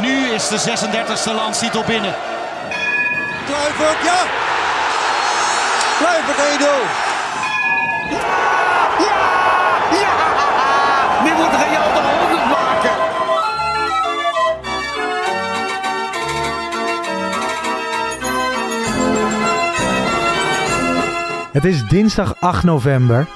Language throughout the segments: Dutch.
nu is de 36e landstitel binnen. Kluivert, ja! Kluivert 1-0. Nu moet Real de 100 maken. Het is dinsdag 8 november.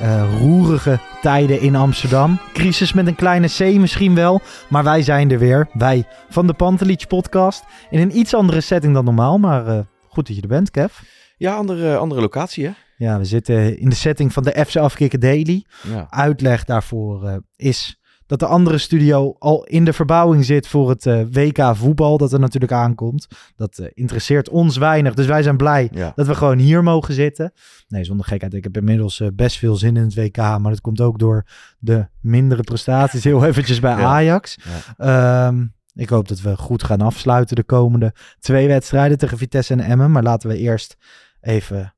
Eh, roerige tijden in Amsterdam. Crisis met een kleine C misschien wel. Maar wij zijn er weer. Wij van de Pantelich podcast. In een iets andere setting dan normaal. Maar eh, goed dat je er bent, Kev. Ja, andere, andere locatie hè? Ja, we zitten in de setting van de FC Afkikken Daily. Ja. Uitleg daarvoor eh, is dat de andere studio al in de verbouwing zit voor het eh, WK voetbal. Dat er natuurlijk aankomt. Dat eh, interesseert ons weinig. Dus wij zijn blij Ja. dat we gewoon hier mogen zitten. Nee, zonder gekheid. Ik heb inmiddels eh, best veel zin in het WK. Maar dat komt ook door de mindere prestaties. Heel eventjes bij Ja. Ajax. Ehm, ik hoop dat we goed gaan afsluiten de komende twee wedstrijden tegen Vitesse en Emmen. Maar laten we eerst even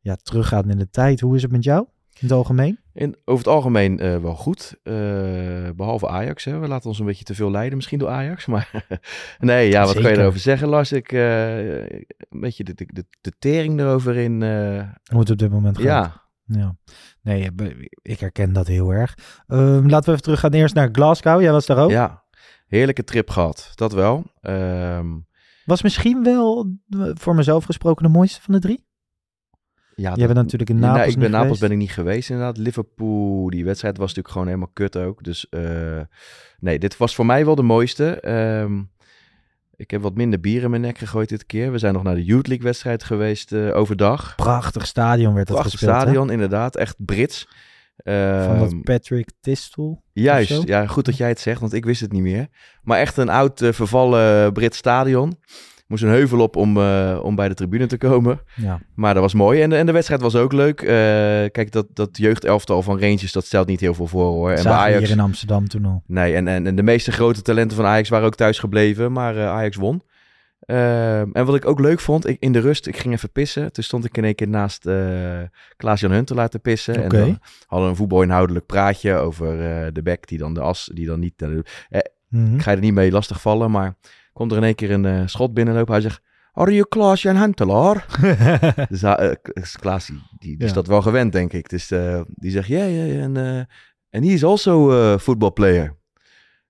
ja, teruggaan in de tijd. Hoe is het met jou in het algemeen? En over het algemeen eh, wel goed. Eh, behalve Ajax. Hè. We laten ons een beetje te veel leiden misschien door Ajax. Maar nee, ja, wat kan je Zeker. erover zeggen Lars? Ik, eh, een beetje de, de, de, de tering erover in. Hoe het op dit moment gaat. ja, Ja. Nee, ik herken dat heel erg. Ehm, laten we even teruggaan eerst naar Glasgow. Jij was daar ook. ja, heerlijke trip gehad. Dat wel. Ehm, Was misschien wel, voor mezelf gesproken, de mooiste van de drie? Ja, Jij bent natuurlijk in Napels Nee, ik ben Napels geweest. ben ik niet geweest inderdaad. Liverpool, die wedstrijd was natuurlijk gewoon helemaal kut ook. Dus eh, nee, dit was voor mij wel de mooiste. Ehm, ik heb wat minder bier in mijn nek gegooid dit keer. We zijn nog naar de Youth League wedstrijd geweest eh, overdag. Prachtig stadion werd dat Prachtig gespeeld. hè? stadion, inderdaad. Echt Brits. Van Ehm, dat Patrick Tistel. Juist, ja, goed dat jij het zegt, want ik wist het niet meer. Maar echt een oud eh, vervallen Brits stadion. Moest een heuvel op om, eh, om bij de tribune te komen. Ja. Maar dat was mooi. En de, en de wedstrijd was ook leuk. Eh, kijk, dat, dat jeugdelftal van Rangers, dat stelt niet heel veel voor hoor. En bij Zagen we Ajax... hier in Amsterdam toen al. Nee, en, en, en de meeste grote talenten van Ajax waren ook thuis gebleven. Maar eh, Ajax won. Ehm, en wat ik ook leuk vond, ik, in de rust, ik ging even pissen. Toen stond ik in één keer naast Klaas-Jan Hunt te laten pissen. En dan hadden we een voetbalinhoudelijk praatje over de bek die dan de as, die dan niet... Mhm. ik ga je er niet mee lastigvallen, maar komt er in één keer een eh, schot binnenlopen. Hij zegt, are you Klaas-Jan Huntelaar? Dus hij, eh, Klaas, die, die, Ja. is dat wel gewend, denk ik. Dus eh, die zegt, ja, ja, ja, en en he is also a football player.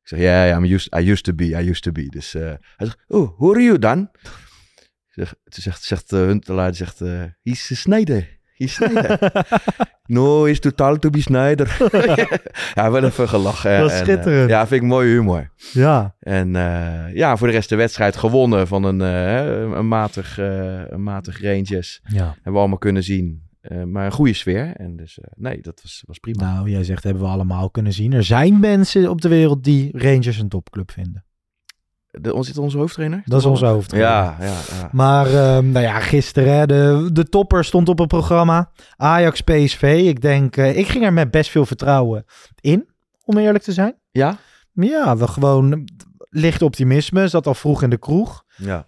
Ik zeg, ja, used, I used to be, I used to be. Dus hij zegt, oh, who are you dan? Ik zeg, toen zegt, zegt uh, Huntelaar, zegt, he's a Snyder. Snyder. no, he's too tall to be Snyder. ja, wel even gelachen. Dat is en, eh, ja, vind ik mooi humor. ja. En eh, ja, voor de rest de wedstrijd gewonnen van een, eh, een, matig, een matig Rangers. ja. Hebben we allemaal kunnen zien. Maar een goede sfeer. En dus nee, dat was, was prima. Nou, jij zegt hebben we allemaal kunnen zien. Er zijn mensen op de wereld die Rangers een topclub vinden. De, ons, zit onze hoofdtrainer? Dat is onze hoofdtrainer. Ja, ja, ja. Maar ehm, nou ja, gisteren, hè, de, de topper stond op het programma. Ajax PSV. Ik denk, eh, ik ging er met best veel vertrouwen in, om eerlijk te zijn. Ja? Ja, we gewoon licht optimisme. Zat al vroeg in de kroeg. Ja.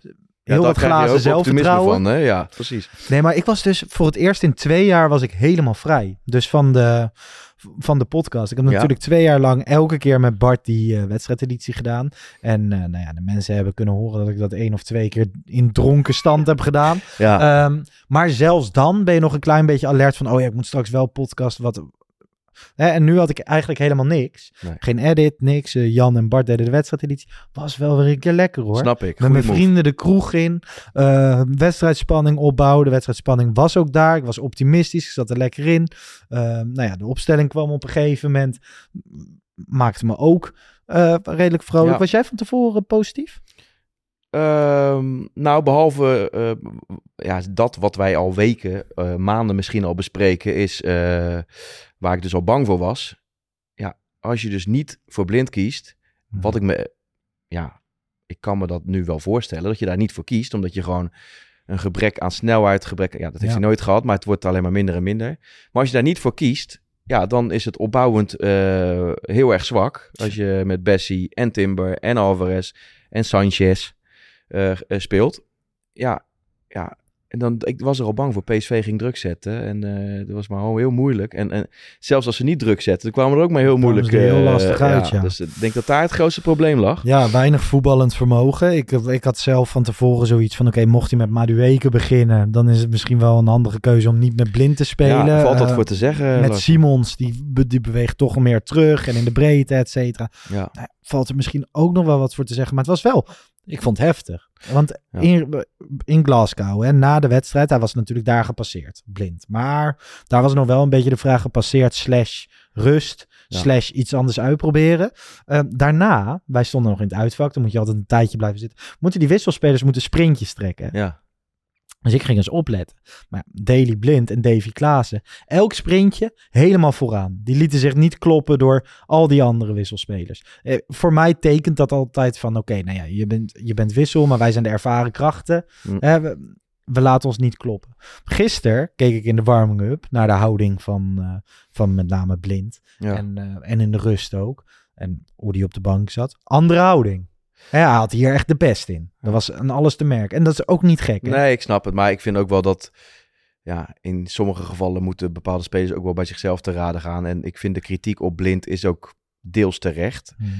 Heel wat glazen zelfvertrouwen. van, hè? Ja, precies. Nee, maar ik was dus voor het eerst in twee jaar was ik helemaal vrij. Dus van de, van de podcast. Ik heb natuurlijk twee jaar lang elke keer met Bart die eh, wedstrijdeditie gedaan. En eh, nou ja, de mensen hebben kunnen horen dat ik dat één of twee keer in dronken stand heb gedaan. Ja, Ehm, maar zelfs dan ben je nog een klein beetje alert van... oh ja, ik moet straks wel podcast. Wat Hè, en nu had ik eigenlijk helemaal niks. Nee. Geen edit, niks. Eh, Jan en Bart deden de wedstrijdeditie. Was wel weer een keer lekker hoor. Snap ik. Met mijn move. vrienden de kroeg in. eh, wedstrijdspanning opbouwen. De wedstrijdspanning was ook daar. Ik was optimistisch. Ik zat er lekker in. Eh, nou ja, de opstelling kwam op een gegeven moment. Maakte me ook redelijk vrolijk. Ja. Was jij van tevoren positief? Ehm, nou, behalve eh, ja, dat wat wij al weken, maanden misschien al bespreken, is waar ik dus al bang voor was. Ja, als je dus niet voor blind kiest, wat ik me, ja, ik kan me dat nu wel voorstellen, dat je daar niet voor kiest, omdat je gewoon een gebrek aan snelheid, gebrek, ja, dat heeft Ja. hij nooit gehad, maar het wordt alleen maar minder en minder. Maar als je daar niet voor kiest, ja, dan is het opbouwend eh, heel erg zwak. Als je met Bessie en Timber en Alvarez en Sanchez eh, eh, speelt. Ja, ja. En dan, ik was er al bang voor. PSV ging druk zetten. En eh dat was maar al heel moeilijk. En, en zelfs als ze niet druk zetten, dan kwamen er ook maar heel moeilijk. heel eh, lastig uit, ja. Dus ik denk dat daar het grootste probleem lag. Ja, weinig voetballend vermogen. Ik, ik had zelf van tevoren zoiets van... Oké, mocht hij met Madueke beginnen... dan is het misschien wel een handige keuze om niet met blind te spelen. Ja, valt dat Eh, voor te zeggen. met Lars? Simons, die, die beweegt toch meer terug en in de breedte, et cetera. Ja. Nou, valt er misschien ook nog wel wat voor te zeggen. Maar het was wel, ik vond het heftig. Want Ja. in, in Glasgow, hè, na de wedstrijd, hij was natuurlijk daar gepasseerd, blind. Maar daar was nog wel een beetje de vraag gepasseerd, slash rust, Ja. slash iets anders uitproberen. Eh, daarna, wij stonden nog in het uitvak, dan moet je altijd een tijdje blijven zitten. Moeten die wisselspelers moeten sprintjes trekken. Ja. Dus ik ging eens opletten. Maar ja, Daily Blind en Davy Klaassen, elk sprintje helemaal vooraan. Die lieten zich niet kloppen door al die andere wisselspelers. Eh, voor mij tekent dat altijd van, oké, nou ja, je bent, je bent wissel, maar wij zijn de ervaren krachten. Hm. Eh, we, we laten ons niet kloppen. Gisteren keek ik in de warming-up naar de houding van, eh, van met name Blind. Ja. En, eh, en in de rust ook. En hoe die op de bank zat. Andere houding. Ja, hij had hier echt de best in. Dat was aan alles te merken. En dat is ook niet gek. Hè? Nee, ik snap het. Maar ik vind ook wel dat ja, in sommige gevallen moeten bepaalde spelers ook wel bij zichzelf te raden gaan. En ik vind de kritiek op blind is ook deels terecht. Mhm.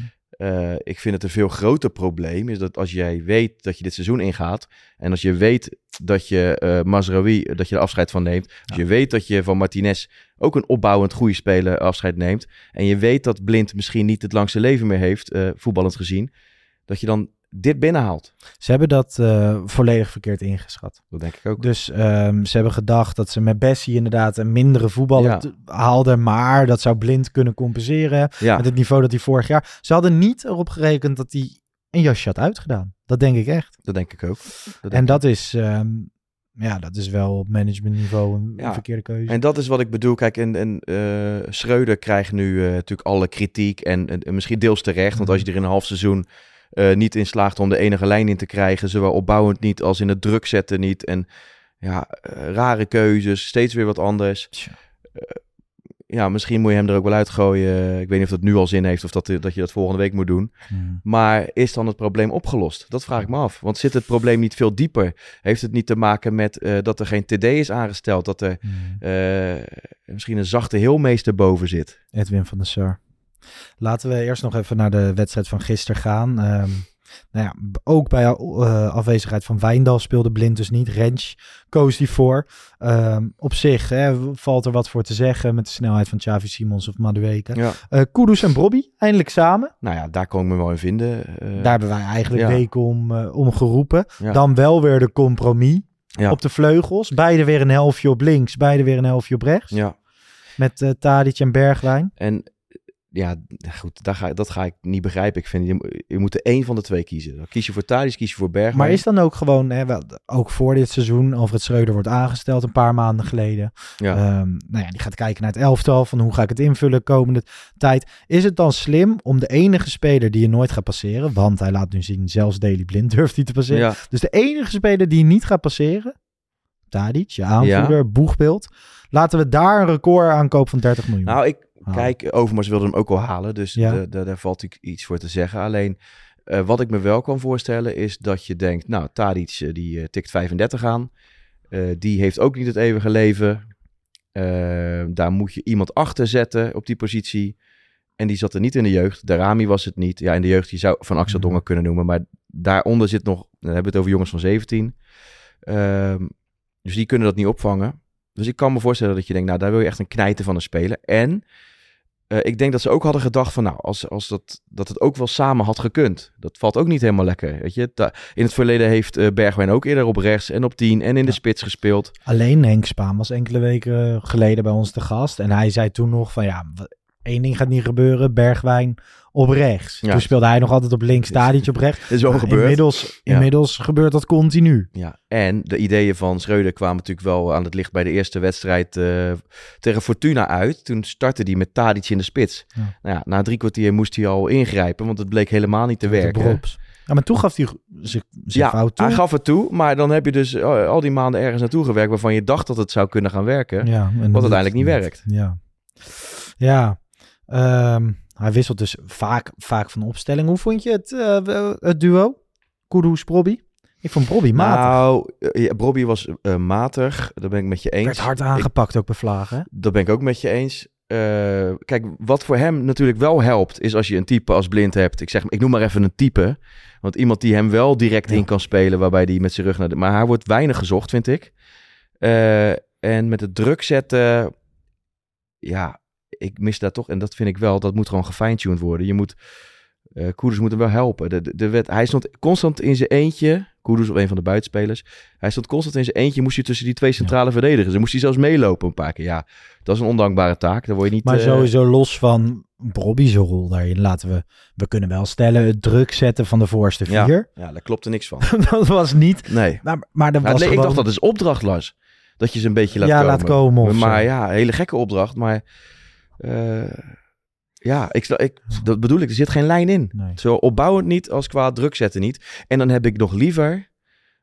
Eh, ik vind het een veel groter probleem is dat als jij weet dat je dit seizoen ingaat en als je weet dat je eh Mazraoui, dat je er afscheid van neemt, als je weet dat je van Martinez ook een opbouwend goede speler afscheid neemt en je weet dat Blind misschien niet het langste leven meer heeft, eh, voetballend gezien, dat je dan dit binnenhaalt. Ze hebben dat eh, volledig verkeerd ingeschat. Dat denk ik ook. Dus ehm, ze hebben gedacht dat ze met Bessie inderdaad een mindere voetballer Ja. haalden. Maar dat zou blind kunnen compenseren. ja, Met het niveau dat hij vorig jaar... Ze hadden niet erop gerekend dat hij een jasje had uitgedaan. Dat denk ik echt. dat denk ik ook. Dat denk En ik dat is... ehm, ja, dat is wel op managementniveau een, Ja. verkeerde keuze. En dat is wat ik bedoel. Kijk, en, en eh, Schreuder krijgt nu eh, natuurlijk alle kritiek. En, en, en misschien deels terecht. Want als je er in een half seizoen eh, niet in slaagt om de enige lijn in te krijgen. Zowel opbouwend niet als in het druk zetten niet. En ja, eh, rare keuzes. Steeds weer wat anders. Eh, ja, misschien moet je hem er ook wel uitgooien. Ik weet niet of dat nu al zin heeft of dat, dat je dat volgende week moet doen. Hmm. Maar is dan het probleem opgelost? Dat vraag ik me af. Want zit het probleem niet veel dieper? Heeft het niet te maken met dat er geen TD is aangesteld? Dat er Hmm. misschien een zachte heelmeester boven zit. Edwin van der Sar. Laten we eerst nog even naar de wedstrijd van gisteren gaan. Ehm, nou ja, ook bij eh, afwezigheid van Wijndal speelde Blind dus niet. Rens koos die voor. Ehm, op zich hè, valt er wat voor te zeggen met de snelheid van Xavi Simons of Madueke. Ja. Eh Kudus en Bobby, eindelijk samen. Nou ja, daar kon ik me wel in vinden. Eh, Daar hebben wij eigenlijk ja. weken om, om geroepen. Ja. Dan wel weer de compromis op de vleugels. Beide weer een helftje op links, beide weer een helftje op rechts. Ja, Met Tadic en Bergwijn. en ja, goed, daar ga, dat ga ik niet begrijpen. Ik vind, je, je moet er één van de twee kiezen. Dan kies je voor Thadis, kies je voor Bergwijn. Maar is dan ook gewoon, hè, wel, ook voor dit seizoen, Alfred Schreuder wordt aangesteld een paar maanden geleden. Ja. Ehm, nou ja, die gaat kijken naar het elftal, van hoe ga ik het invullen komende tijd. Is het dan slim om de enige speler die je nooit gaat passeren, want hij laat nu zien, zelfs Daily Blind durft hij te passeren. ja, Dus de enige speler die je niet gaat passeren, Tadic, je aanvoerder, boegbeeld. Laten we daar een record aankoop van 30 miljoen. nou, ik, Ah. kijk, Overmars wilde hem ook wel halen. Dus Ja. daar valt ik iets voor te zeggen. Alleen, eh, wat ik me wel kan voorstellen is dat je denkt... Nou, Tadic, eh, die eh, tikt 35 aan. Die heeft ook niet het eeuwige leven. Daar moet je iemand achter zetten op die positie. En die zat er niet in de jeugd. Darami was het niet. Ja, in de jeugd, je zou Van Axel Mhm. Dongen kunnen noemen. Maar daaronder zit nog, dan hebben we het over jongens van 17. Ehm, dus die kunnen dat niet opvangen. Dus ik kan me voorstellen dat je denkt, nou, daar wil je echt een knijten van een speler. En eh, ik denk dat ze ook hadden gedacht van, nou, als, als dat, dat het ook wel samen had gekund. Dat valt ook niet helemaal lekker, weet je. Da- in het verleden heeft eh, Bergwijn ook eerder op rechts en op 10 en in de spits gespeeld. Alleen Henk Spaan was enkele weken geleden bij ons te gast. En hij zei toen nog van ja, één ding gaat niet gebeuren. Bergwijn op rechts. Ja. Toen speelde hij nog altijd op links, Tadic op rechts. Dat is wel gebeurd. Inmiddels, Ja. inmiddels gebeurt dat continu. Ja, en de ideeën van Schreuder kwamen natuurlijk wel aan het licht bij de eerste wedstrijd eh, tegen Fortuna uit. Toen startte hij met Tadic in de spits. Ja. Nou ja, na drie kwartier moest hij al ingrijpen, want het bleek helemaal niet te werken. Ja, maar toen gaf hij zijn Ja, fout toe. hij gaf het toe, maar dan heb je dus eh, al die maanden ergens naartoe gewerkt waarvan je dacht dat het zou kunnen gaan werken. ja, Wat uiteindelijk niet werkt. Ja, ja. Ehm, hij wisselt dus vaak, vaak van opstelling. Hoe vond je het, eh, het duo? Kudus, Bobby? Ik vond Bobby matig. Nou, eh, ja, Bobby was eh, matig, daar ben ik met je eens. Werd hard aangepakt ook bij Vlagen. Dat ben ik ook met je eens. Kijk, wat voor hem natuurlijk wel helpt, is als je een type als blind hebt. Ik zeg, ik noem maar even een type. Want iemand die hem wel direct Ja. in kan spelen, waarbij hij met zijn rug naar de. Maar hij wordt weinig gezocht, vind ik. En met het druk zetten, ja, ik mis daar toch. En dat vind ik wel, dat moet gewoon gefine-tuned worden. Je moet. eh Koeders moet hem wel helpen. De, de, de wet, hij stond constant in zijn eentje. Koeders of een van de buitenspelers. Hij stond constant in zijn eentje. Moest hij tussen die twee centrale verdedigers. Dan moest hij zelfs meelopen een paar keer. Ja, dat is een ondankbare taak. Daar word je niet. Maar eh, sowieso los van Bobby's rol daarin. Laten we, we kunnen wel stellen, het druk zetten van de voorste Ja. vier. Ja, daar klopt er niks van. dat was niet. Nee. Maar, maar dat was nee, ik dacht dat is opdracht, Lars. Dat je ze een beetje laat ja, komen. laat komen. Maar zo. ja, hele gekke opdracht. Maar eh, ja, ik, ik, dat bedoel ik. Er zit geen lijn in. Nee. Zo opbouwend niet als qua druk zetten niet. En dan heb ik nog liever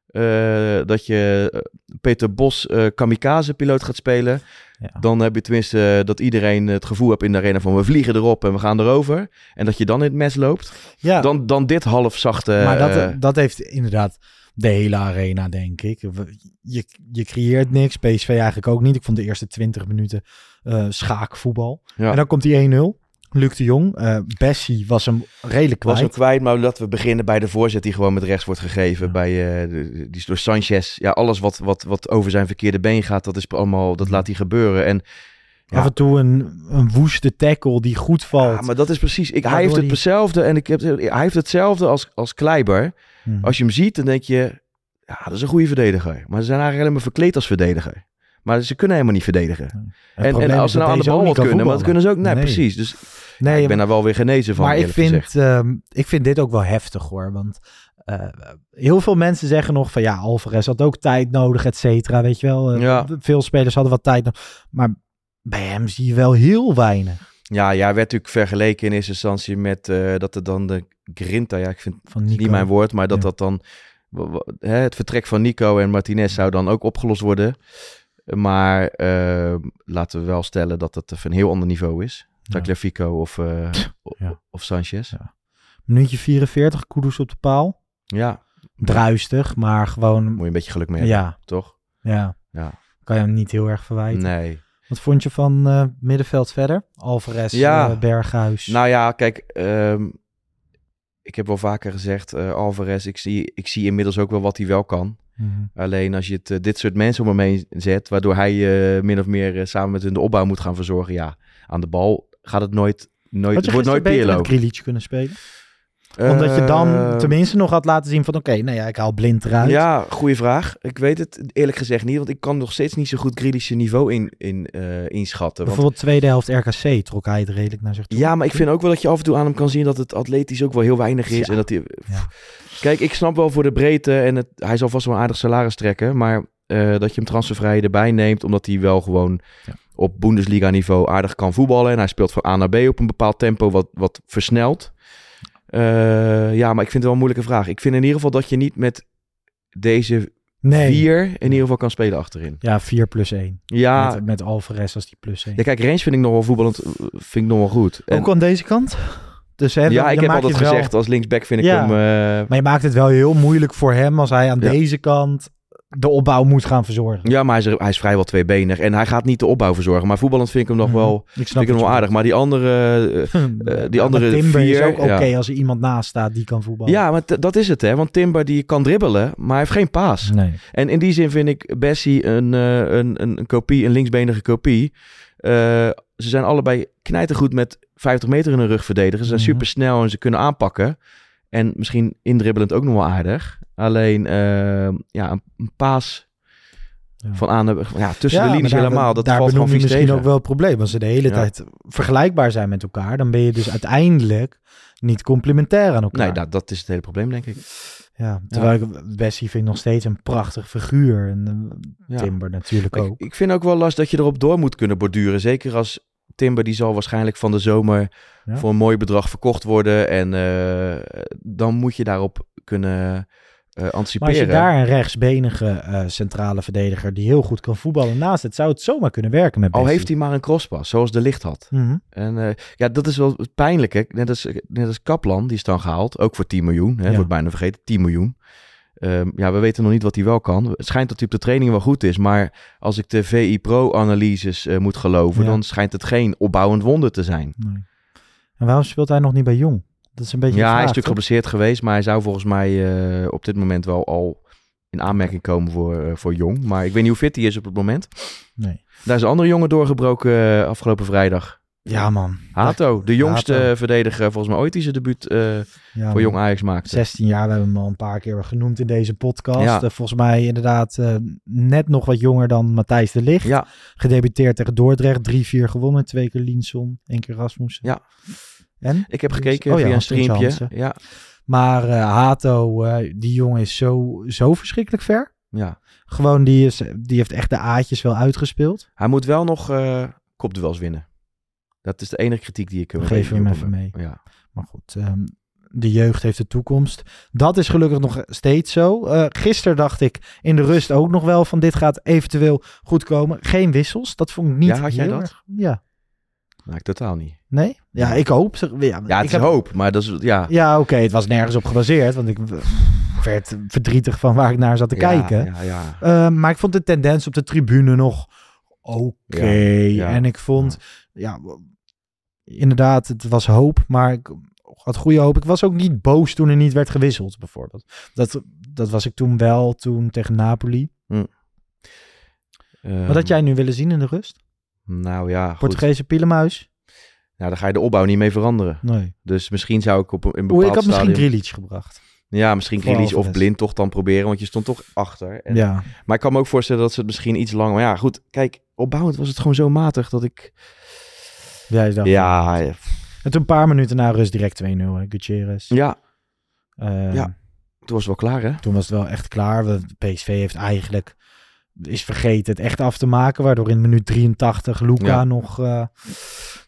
eh, dat je eh, Peter Bos kamikaze-piloot gaat spelen. Ja. Dan heb je tenminste dat iedereen het gevoel hebt in de arena van we vliegen erop en we gaan erover. En dat je dan in het mes loopt. Ja, Dan, dan dit half zachte... maar dat, dat heeft inderdaad de hele arena, denk ik. Je, je creëert niks. PSV eigenlijk ook niet. Ik vond de eerste 20 minuten eh, schaakvoetbal. ja. En dan komt die 1-0. Luc de Jong. eh Bessie was hem redelijk was kwijt. hem kwijt, maar laten we beginnen bij de voorzet die gewoon met rechts wordt gegeven. Bij, eh, de- die is door Sanchez. Ja, alles wat, wat, wat over zijn verkeerde been gaat, dat, is allemaal, dat laat hij gebeuren. En ja. Af en toe een, een woeste tackle die goed valt. Ja, maar dat is precies. Ik, hij heeft die- hetzelfde en ik heb, hij heeft hetzelfde als, als Kleiber. Hmm. Als je hem ziet, dan denk je, ja, dat is een goede verdediger. Maar ze zijn eigenlijk alleen maar verkleed als verdediger. Maar ze kunnen helemaal niet verdedigen. En, en als ze nou aan de bal wat kunnen, maar dat kunnen ze ook. Nee, precies. Dus Nee, ja, ik ben daar wel weer genezen van. maar ik vind, ehm, ik vind dit ook wel heftig hoor. Want eh, heel veel mensen zeggen nog van ja, Alvarez had ook tijd nodig, et cetera. Weet je wel. Eh, Ja. Veel spelers hadden wat tijd nodig. Maar bij hem zie je wel heel weinig Ja, ja, werd natuurlijk vergeleken in eerste instantie met eh, dat er dan de Grinta, ja, ik vind van Nico. niet mijn woord, maar dat dat dan het vertrek van Nico en Martinez zou dan ook opgelost worden. Maar eh, laten we wel stellen dat het van een heel ander niveau is. Ja. Of, eh, Ja. of Sanchez. Ja. Minuutje 44, Kudus op de paal. Ja, Druistig, maar gewoon... moet je een beetje geluk mee hebben, Ja, toch? ja. Ja. Kan je hem niet heel erg verwijten. Nee. Wat vond je van eh, middenveld verder? Alvarez, Ja. eh, Berghuis. Nou ja, kijk, ehm, ik heb wel vaker gezegd, Alvarez, ik zie, ik zie inmiddels ook wel wat hij wel kan. Mhm. Alleen als je het, eh, dit soort mensen om hem heen zet, waardoor hij eh, min of meer eh, samen met hun de opbouw moet gaan verzorgen. Ja, aan de bal gaat het nooit, nooit, Had je wordt nooit beter met kunnen spelen? Omdat je dan tenminste nog had laten zien van oké, nou ja, ik haal blind eruit. Ja, goede vraag. Ik weet het eerlijk gezegd niet, want ik kan nog steeds niet zo goed Grealish niveau in, in, inschatten. Want, Bijvoorbeeld tweede helft RKC trok hij het redelijk naar zich toe. ja, maar ik vind ook wel dat je af en toe aan hem kan zien dat het atletisch ook wel heel weinig is. Ja. En dat hij, Ja. Kijk, ik snap wel voor de breedte en het, hij zal vast wel een aardig salaris trekken, maar eh, dat je hem transfervrij erbij neemt, omdat hij wel gewoon Ja. op Bundesliga niveau aardig kan voetballen. En hij speelt van A naar B op een bepaald tempo wat, wat versnelt. Eh, ja, maar ik vind het wel een moeilijke vraag. Ik vind in ieder geval dat je niet met deze nee. vier in ieder geval kan spelen achterin. Ja, 4 plus 1. Ja, Met, met Alvarez als die plus 1. ja kijk, Range vind ik nog wel voetballend, eh, vind ik nog wel goed. En- Ook aan deze kant. Dus hè, dan- ja, ik heb altijd wel- gezegd, als linksback vind ik hem... eh, Maar je maakt het wel heel moeilijk voor hem als hij aan Ja. deze kant de opbouw moet gaan verzorgen. Ja, maar hij is, hij is vrijwel tweebenig. En hij gaat niet de opbouw verzorgen. Maar voetballend vind ik hem nog Mhm. wel, Ik vind snap ik hem wel aardig. Maar die andere... eh, die die andere Timber is vier, ook oké als er iemand naast staat die kan voetballen. ja, maar dat is het hè. Want Timber die kan dribbelen, maar hij heeft geen paas. Nee. En in die zin vind ik Bessie een, eh, een, een, een kopie, een linksbenige kopie. Eh, ze zijn allebei knijtergoed met 50 meter in hun rug verdedigen. Ze zijn Mhm. super snel en ze kunnen aanpakken. En misschien indribbelend ook nog wel aardig. Alleen eh, ja, een, een paas Ja. van aan de, ja, tussen Ja, de linies daar- helemaal. Dat daar valt gewoon benoem je misschien tegen. ook wel het probleem. Als ze de hele Ja. tijd vergelijkbaar zijn met elkaar, dan ben je dus uiteindelijk niet complementair aan elkaar. Nee, dat, dat is het hele probleem, denk ik. ja, terwijl ik Bessie vind nog steeds een prachtig figuur. En eh, Ja. Timber natuurlijk ook. Ik, ik vind ook wel last dat je erop door moet kunnen borduren. Zeker als Timber, die zal waarschijnlijk van de zomer Ja. voor een mooi bedrag verkocht worden. En eh, dan moet je daarop kunnen eh, Maar anticiperen. als je daar een rechtsbenige eh, centrale verdediger die heel goed kan voetballen naast het, zou het zomaar kunnen werken met Al Bessie. heeft hij maar een crosspas, zoals de licht had. Mhm. En ja, dat is wel het pijnlijke. Net als, net als Kaplan, die is dan gehaald. Ook voor 10 miljoen. Hè, Ja. Wordt bijna vergeten, 10 miljoen. Ehm, ja, we weten nog niet wat hij wel kan. Het schijnt dat hij op de training wel goed is. Maar als ik de VI Pro-analyses eh, moet geloven... Ja. dan schijnt het geen opbouwend wonder te zijn. Nee. En waarom speelt hij nog niet bij Jong? Dat is een beetje Ja, hij is natuurlijk geblesseerd geweest. Maar hij zou volgens mij eh, op dit moment wel al in aanmerking komen voor, eh, voor Jong. Maar ik weet niet hoe fit hij is op het moment. Nee. Daar is een andere jongen doorgebroken afgelopen vrijdag. Ja, man. Hato, de jongste Hato. verdediger volgens mij ooit die zijn debuut Ja, voor. Jong Ajax maakte. 16 jaar, we hebben hem al een paar keer genoemd in deze podcast. Ja. Eh, volgens mij inderdaad eh, net nog wat jonger dan Matthijs de Ligt. Ja, Gedebuteerd tegen Dordrecht, 3-4 gewonnen. Twee keer Linson, één keer Rasmussen. Ja. En? ik heb Dus- gekeken oh ja, via een streampje. Ja, Maar Hato, die jongen is zo, zo verschrikkelijk ver. ja. Gewoon, die, is, die heeft echt de aatjes wel uitgespeeld. Hij moet wel nog kopduels winnen. Dat is de enige kritiek die ik hem Geef hem even mee. Ja. Maar goed, ehm, de jeugd heeft de toekomst. Dat is gelukkig nog steeds zo. Eh gisteren dacht ik in de rust ook nog wel van dit gaat eventueel goed komen. Geen wissels, dat vond ik niet Ja, had jij dat? erg- Ja. Nou, ik totaal niet. Nee? Ja, ik hoop. Zeg- Ja, Ja, het ik is heb- hoop, maar dat is, ja. Ja, oké, het was nergens op gebaseerd, want ik werd verdrietig van waar ik naar zat te ja, kijken. Ja, ja. Eh, maar ik vond de tendens op de tribune nog oké. En ik vond, ja. Inderdaad, het was hoop, maar ik had goede hoop. Ik was ook niet boos toen er niet werd gewisseld, bijvoorbeeld. Dat, dat was ik toen wel, toen tegen Napoli. Wat had Ehm, jij nu willen zien in de rust? Nou ja. Portugese pielenmuis? Nou, daar ga je de opbouw niet mee veranderen. Nee. Dus misschien zou ik op een, een Oeh, bepaald ik had misschien. Grealish gebracht. Ja, misschien Grealish of. Blind toch dan proberen, want je stond toch achter. En- Ja. Maar ik kan me ook voorstellen dat ze het misschien iets langer... Maar ja, goed, kijk, opbouwend was het gewoon zo matig dat ik... Jij dacht. Ja, ja, En toen een paar minuten na rust direct 2-0, hè, Gutierrez. ja, Eh, Ja. toen was het wel klaar, hè? Toen was het wel echt klaar. PSV heeft eigenlijk is vergeten het echt af te maken. Waardoor in minuut 83 Luca Ja. nog, eh,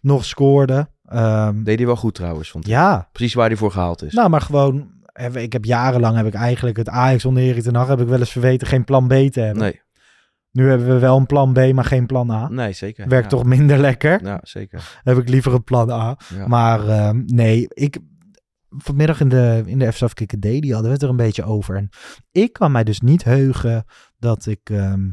nog scoorde. Ehm, Deed hij wel goed trouwens, vond ik. ja, Precies waar hij voor gehaald is. nou maar gewoon... heb- Ik heb jarenlang heb ik eigenlijk het Ajax onder Erik ten Hag heb ik wel eens verweten geen plan B te hebben. nee, Nu hebben we wel een plan B, maar geen plan A. nee, zeker. Werkt ja. toch minder lekker. Ja, zeker. Heb ik liever een plan A. Ja. Maar ehm, nee, ik... Vanmiddag in de, in de FSAF Kikker Daily hadden we het er een beetje over. En ik kan mij dus niet heugen dat ik... ehm,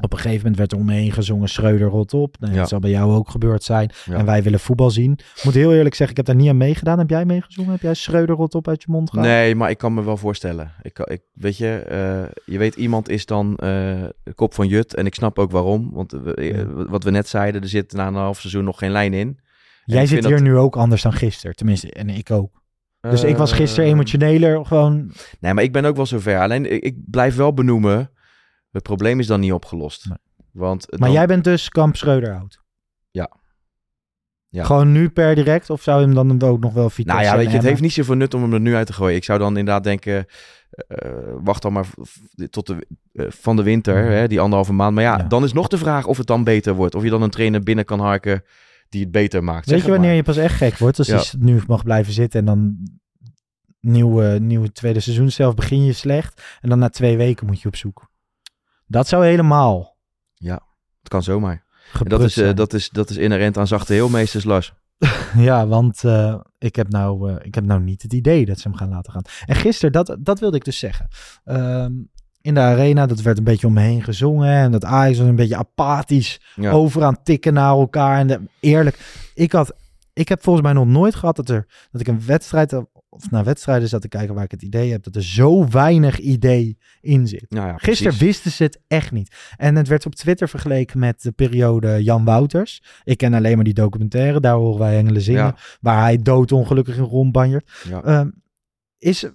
op een gegeven moment werd er om me heen gezongen Schreuder rot op. Nou, Ja. Dat zal bij jou ook gebeurd zijn. Ja. En wij willen voetbal zien. Ik moet heel eerlijk zeggen, ik heb daar niet aan meegedaan. Heb jij meegezongen? Heb jij Schreuder rot op uit je mond gehaald? Nee, maar ik kan me wel voorstellen. Ik, ik, weet je, eh, je weet, iemand is dan eh, de kop van Jut. En ik snap ook waarom. Want we- eh, Ja. wat we net zeiden, er zit na een half seizoen nog geen lijn in. Jij zit hier dat- nu ook anders dan gisteren. Tenminste, en ik ook. Dus ik was gisteren Eh, emotioneler. Gewoon, Nee, maar ik ben ook wel zover. Alleen, ik, ik blijf wel benoemen. Het probleem is dan niet opgelost. Nee. Want maar dan- jij bent dus kamp Schreuder oud. Ja. Ja. Gewoon nu per direct? Of zou je hem dan ook nog wel Vitesse Nou ja, weet je, het heeft niet zoveel nut om hem er nu uit te gooien. Ik zou dan inderdaad denken, eh, wacht dan maar tot de, eh, van de winter, Mhm. hè, die anderhalve maand. Maar ja, Ja. dan is nog de vraag of het dan beter wordt. Of je dan een trainer binnen kan harken die het beter maakt. Weet je wanneer je pas echt gek wordt? Als Ja. je nu mag blijven zitten en dan nieuwe, nieuwe tweede seizoen zelf begin je slecht. En dan na twee weken moet je op zoek. Dat zou helemaal Het kan zomaar. En dat, is, eh, dat, is, dat is inherent aan zachte heelmeesters, Lars. Ja, want eh, ik, heb nou, eh, ik heb nou niet het idee dat ze hem gaan laten gaan. En gisteren, dat, dat wilde ik dus zeggen. Ehm, in de arena. Dat werd een beetje om me heen gezongen. En dat Ajax was een beetje apathisch Ja. over aan tikken naar elkaar. En de- eerlijk, ik had... Ik heb volgens mij nog nooit gehad dat, er, dat ik een wedstrijd of naar wedstrijden zat te kijken waar ik het idee heb dat er zo weinig idee in zit. Nou ja, Gisteren wisten ze het echt niet. En het werd op Twitter vergeleken met de periode Jan Wouters. Ik ken alleen maar die documentaire, daar horen wij Engelen zingen, Ja. waar hij doodongelukkig in rondbanjert. Ja. Ehm, is,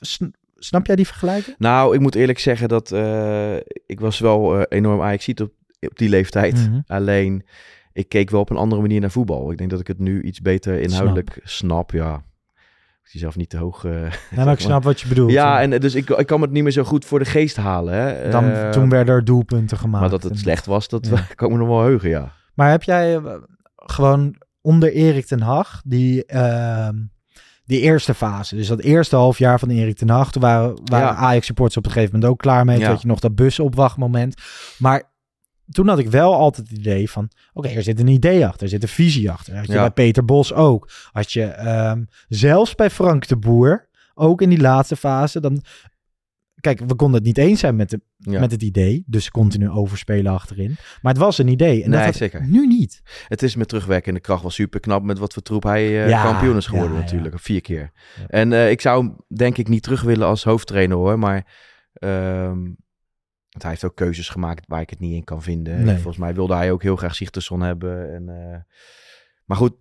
sn- snap jij die vergelijking? Nou, ik moet eerlijk zeggen dat eh, ik was wel eh, enorm ajax op, op die leeftijd. Mhm. Alleen, ik keek wel op een andere manier naar voetbal. Ik denk dat ik het nu iets beter inhoudelijk snap. Ja, ik zie zelf niet te hoog. Ja, maar ik snap wat je bedoelt. ja, en eh, dus ik, ik kan het niet meer zo goed voor de geest halen. Hè. Dan, Eh, toen werden er doelpunten gemaakt. maar dat het En- slecht was, dat Ja. kan ik me nog wel heugen, ja. Maar heb jij gewoon onder Erik ten Hag, die, ehm, die eerste fase, dus dat eerste half jaar van Erik ten Hag, toen waren, waren Ja. Ajax-supporters op een gegeven moment ook klaar mee. Ja. had je nog dat busopwachtmoment. Maar toen had ik wel altijd het idee van, oké, er zit een idee achter, er zit een visie achter. Had je Ja. bij Peter Bos ook. Had je ehm, zelfs bij Frank de Boer, ook in die laatste fase, dan... Kijk, we konden het niet eens zijn met, de, ja. met het idee, dus continu overspelen achterin. Maar het was een idee. En dat Nee, had zeker. nu niet. Het is met terugwerkende kracht wel super knap met wat voor troep hij Ja, kampioen is geworden ja, natuurlijk. Vier keer. En eh, ik zou hem denk ik niet terug willen als hoofdtrainer hoor. Maar ehm, want hij heeft ook keuzes gemaakt waar ik het niet in kan vinden. Nee. Volgens mij wilde hij ook heel graag Sigtersson hebben. En, eh, maar goed,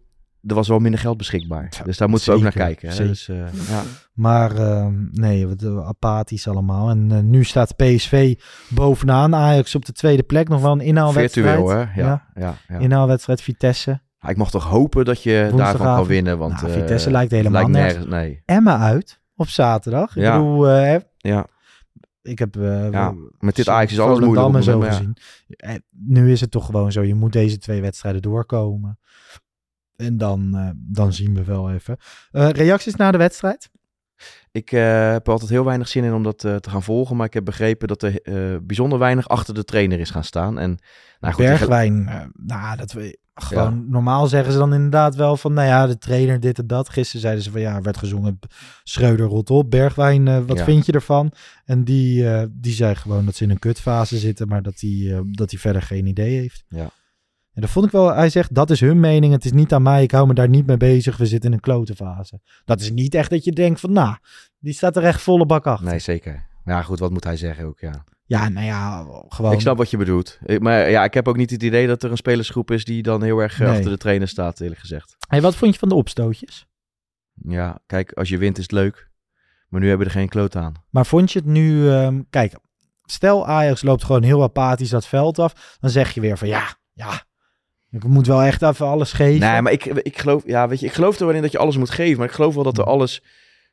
er was wel minder geld beschikbaar. Ja, dus daar moeten we ook naar zeker, kijken. Hè? zeker. Dus, eh, ja. Maar ehm, nee, wat eh, apathisch allemaal. En nu staat PSV bovenaan. Ajax op de tweede plek. Nog wel een inhaalwedstrijd. Virtueel hè. Ja, ja. ja, Inhaalwedstrijd Vitesse. Ja, Ik mocht toch hopen dat je daarvan kan winnen. Want Nou, Vitesse lijkt helemaal lijkt nergens. Nee. Emma uit op zaterdag. Ik Ja. bedoel, Ja. Ik heb... eh, Ja, Met dit Ajax is alles moeilijk. en zo gezien. Eh, Nu is het toch gewoon zo. Je moet deze twee wedstrijden doorkomen. En dan, eh, dan zien we wel even. Reacties na de wedstrijd? Ik heb altijd heel weinig zin in om dat te gaan volgen. Maar ik heb begrepen dat er bijzonder weinig achter de trainer is gaan staan. En, nou goed, Bergwijn, nou, dat gewoon normaal zeggen ze dan inderdaad wel van, nou ja, de trainer dit en dat. Gisteren zeiden ze van, ja, er werd gezongen, Schreuder rot op. Bergwijn, eh, wat Ja. vind je ervan? En die, eh, die zei gewoon dat ze in een kutfase zitten, maar dat hij eh, dat hij verder geen idee heeft. Ja. En dat vond ik wel, hij zegt, dat is hun mening, het is niet aan mij, ik hou me daar niet mee bezig, we zitten in een klote fase. Dat is niet echt dat je denkt van, nou, die staat er echt volle bak achter. Nee, zeker. Ja, goed, wat moet hij zeggen ook, ja. Ja, nou ja, gewoon. Ik snap wat je bedoelt. Ik- Maar ja, ik heb ook niet het idee dat er een spelersgroep is die dan heel erg eh, Nee. achter de trainer staat, eerlijk gezegd. Hey, wat vond je van de opstootjes? Ja, kijk, als je wint is het leuk. Maar nu hebben we er geen kloot aan. Maar vond je het nu, ehm, kijk, stel Ajax loopt gewoon heel apathisch dat veld af, dan zeg je weer van ja, ja, ik moet wel echt even alles geven. Nee, maar ik, ik geloof, ja, weet je, ik geloof er wel in dat je alles moet geven. Maar ik geloof wel dat er alles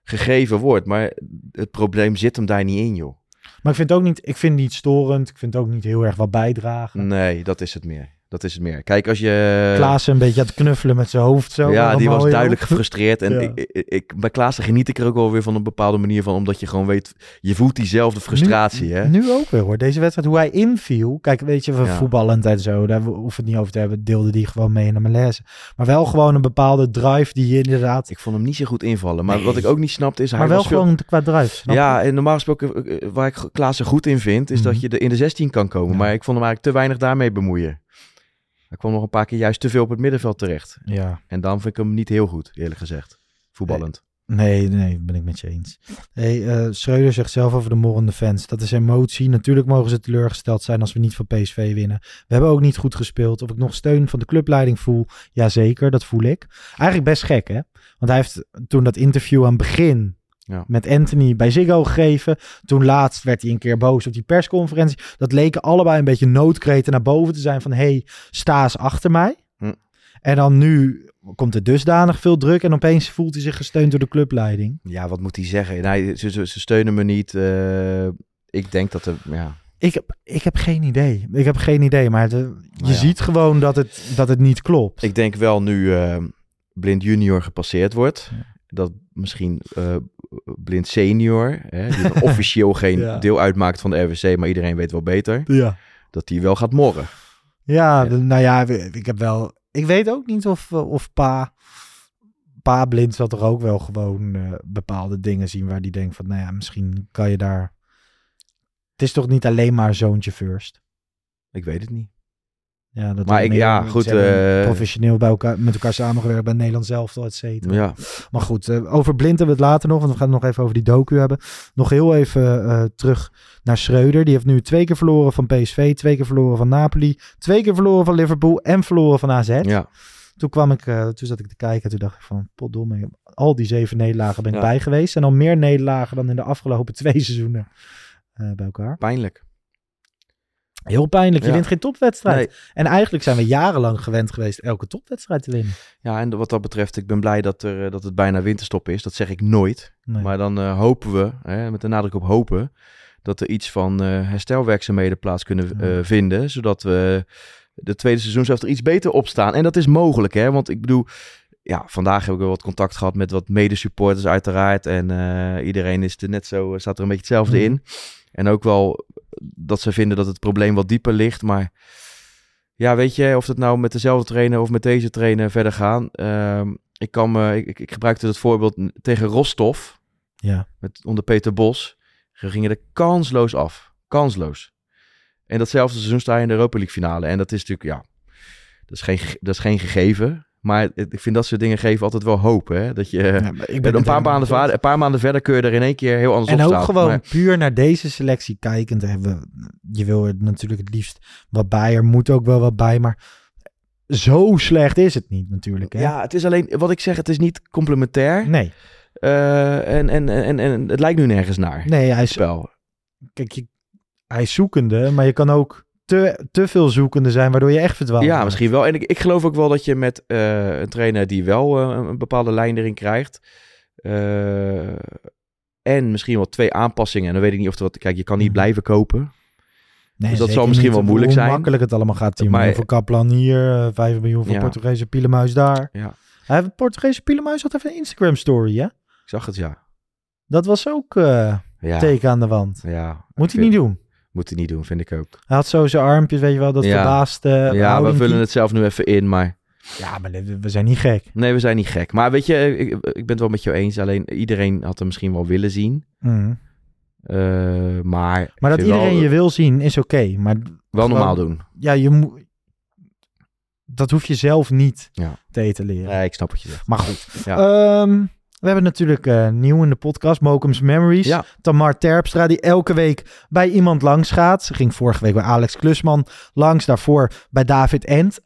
gegeven wordt. Maar het probleem zit hem daar niet in, joh. Maar ik vind het ook niet, ik vind het niet storend, ik vind het ook niet heel erg wat bijdragen. Nee, dat is het meer. Dat is het meer. Kijk, als je... Klaassen een beetje aan het knuffelen met zijn hoofd zo. ja, die was duidelijk gefrustreerd. En Ja. ik, ik, ik, bij Klaassen geniet ik er ook wel weer van een bepaalde manier van. Omdat je gewoon weet, je voelt diezelfde frustratie, nu, hè? Nu ook weer hoor. Deze wedstrijd, hoe hij inviel. Kijk, weet je, van Ja. voetballend en zo, daar hoeven we het niet over te hebben. Deelde die gewoon mee naar Malaise. Maar wel gewoon een bepaalde drive die je inderdaad... Ik vond hem niet zo goed invallen. Maar Nee. wat ik ook niet snapte is... maar hij wel was veel- gewoon qua drive. Ja, en normaal gesproken, eh, waar ik Klaassen goed in vind, is dat Mhm. je er in de 16 kan komen. Ja. Maar ik vond hem eigenlijk te weinig daarmee bemoeien. Hij kwam nog een paar keer juist te veel op het middenveld terecht. ja. En dan vind ik hem niet heel goed, eerlijk gezegd. Voetballend. Nee, nee, ben ik met je eens. Hey, eh Schreuder zegt zelf over de morrende fans. Dat is emotie. Natuurlijk mogen ze teleurgesteld zijn als we niet van PSV winnen. We hebben ook niet goed gespeeld. Of ik nog steun van de clubleiding voel. Jazeker, dat voel ik. Eigenlijk best gek, hè? Want hij heeft toen dat interview aan het begin Ja. met Anthony bij Ziggo gegeven. Toen laatst werd hij een keer boos op die persconferentie. Dat leken allebei een beetje noodkreten naar boven te zijn van... hey, sta eens achter mij. Hm. En dan nu komt er dusdanig veel druk en opeens voelt hij zich gesteund door de clubleiding. Ja, wat moet hij zeggen? Nee, ze, ze, ze steunen me niet. eh, ik denk dat er, ja... Ik heb, ik heb geen idee. Ik heb geen idee, maar de, je Nou ja. ziet gewoon dat het, dat het niet klopt. Ik denk wel nu eh, Blind Junior gepasseerd wordt. Dat misschien eh, Blind Senior, hè, die officieel geen Ja. deel uitmaakt van de RWC, maar iedereen weet wel beter, ja. dat die wel gaat morren. Ja, de- nou ja, ik heb wel. Ik weet ook niet of, eh, of pa. Pa blind zal toch ook wel gewoon eh, bepaalde dingen zien waar die denkt van, nou ja, misschien kan je daar Het is toch niet alleen maar zoontje first? Ik weet het niet. Ja, dat Maar ik- ja, goed, eh, professioneel bij elkaar, met elkaar samengewerkt bij Nederland zelf, et cetera. Ja, Maar goed, eh, over Blind hebben we het later nog, want we gaan het nog even over die docu hebben. Nog heel even eh, terug naar Schreuder. Die heeft nu twee keer verloren van PSV, twee keer verloren van Napoli, twee keer verloren van Liverpool en verloren van AZ. ja. Toen kwam ik, toen zat ik te kijken en toen dacht ik van, potdomme, al die zeven nederlagen ben ik Ja. bij geweest. En al meer nederlagen dan in de afgelopen twee seizoenen bij elkaar. pijnlijk. Heel pijnlijk, je Ja. wint geen topwedstrijd. Nee. En eigenlijk zijn we jarenlang gewend geweest elke topwedstrijd te winnen. Ja, en wat dat betreft, ik ben blij dat, er, eh, dat het bijna winterstop is. Dat zeg ik nooit. Nee. Maar dan eh, hopen we, hè, met de nadruk op hopen, dat er iets van eh, herstelwerkzaamheden plaats kunnen Ja. vinden. Zodat we de tweede seizoen zelfs er iets beter op staan. En dat is mogelijk, hè. Want ik bedoel, ja, vandaag heb ik wel wat contact gehad met wat medesupporters uiteraard. En iedereen is er net zo, staat er een beetje hetzelfde Mhm. in. En ook wel dat ze vinden dat het probleem wat dieper ligt. Maar ja, weet je, of het nou met dezelfde trainer of met deze trainer verder gaan. Ehm, ik, kan me, ik, ik- ik gebruikte het voorbeeld tegen Rostov Ja. met, onder Peter Bos. Ze gingen er kansloos af. Kansloos. En datzelfde seizoen sta je in de Europa League finale. En dat is natuurlijk, ja, dat is geen, ge- dat is geen gegeven. Maar ik vind dat soort dingen geven altijd wel hoop. Hè? Dat je Ja, ik ben een, paar maanden vader, een paar maanden verder kun je er in één keer heel anders En op ook staan. gewoon Maar- puur naar deze selectie kijkend hebben. we- Je wil er natuurlijk het liefst wat bij. Er moet ook wel wat bij. Maar zo slecht is het niet natuurlijk. Hè? ja, het is alleen, wat ik zeg, het is niet complementair. Nee, Eh, en, en, en, en het lijkt nu nergens naar. nee hij, is, Spel. kijk, je, hij is zoekende. Maar je kan ook te, te veel zoekende zijn. Waardoor je echt verdwaalt. Ja, misschien wel. En ik, ik geloof ook wel dat je met eh, een trainer die wel eh, een bepaalde lijn erin krijgt. eh, en misschien wel twee aanpassingen. En dan weet ik niet of er wat. Kijk, je kan niet Mhm. blijven kopen. Nee, Dus dat zal misschien niet wel moeilijk hoe zijn. makkelijk het allemaal gaat. 10 Maar- miljoen voor Kaplan hier. eh, 5 miljoen voor Ja. Portugese Pielemuis daar. Ja. Hij heeft Portugese Pielemuis had even een Instagram story, hè? Ik zag het, ja. Dat was ook Ja. teken aan de wand. ja. Moet hij niet doen. Moet hij niet doen, vind ik ook. Hij had zo zijn armpjes, weet je wel, dat Ja. verbaasde ja, we vullen het zelf nu even in, maar... Ja, maar we zijn niet gek. Nee, we zijn niet gek. Maar weet je, ik, ik ben het wel met jou eens. Alleen iedereen had hem misschien wel willen zien. Mhm. Eh, maar Maar dat iedereen wel, je wil zien is oké. Maar wel normaal doen. ja, je moet... Dat hoef je zelf niet Ja. te etaleren. Nee, ik snap wat je zegt. Maar goed. Ja. Ehm, we hebben natuurlijk eh, nieuw in de podcast, Mokum's Memories. Ja. Tamar Terpstra, die elke week bij iemand langs gaat. Ze ging vorige week bij Alex Klusman langs, daarvoor bij David Ent.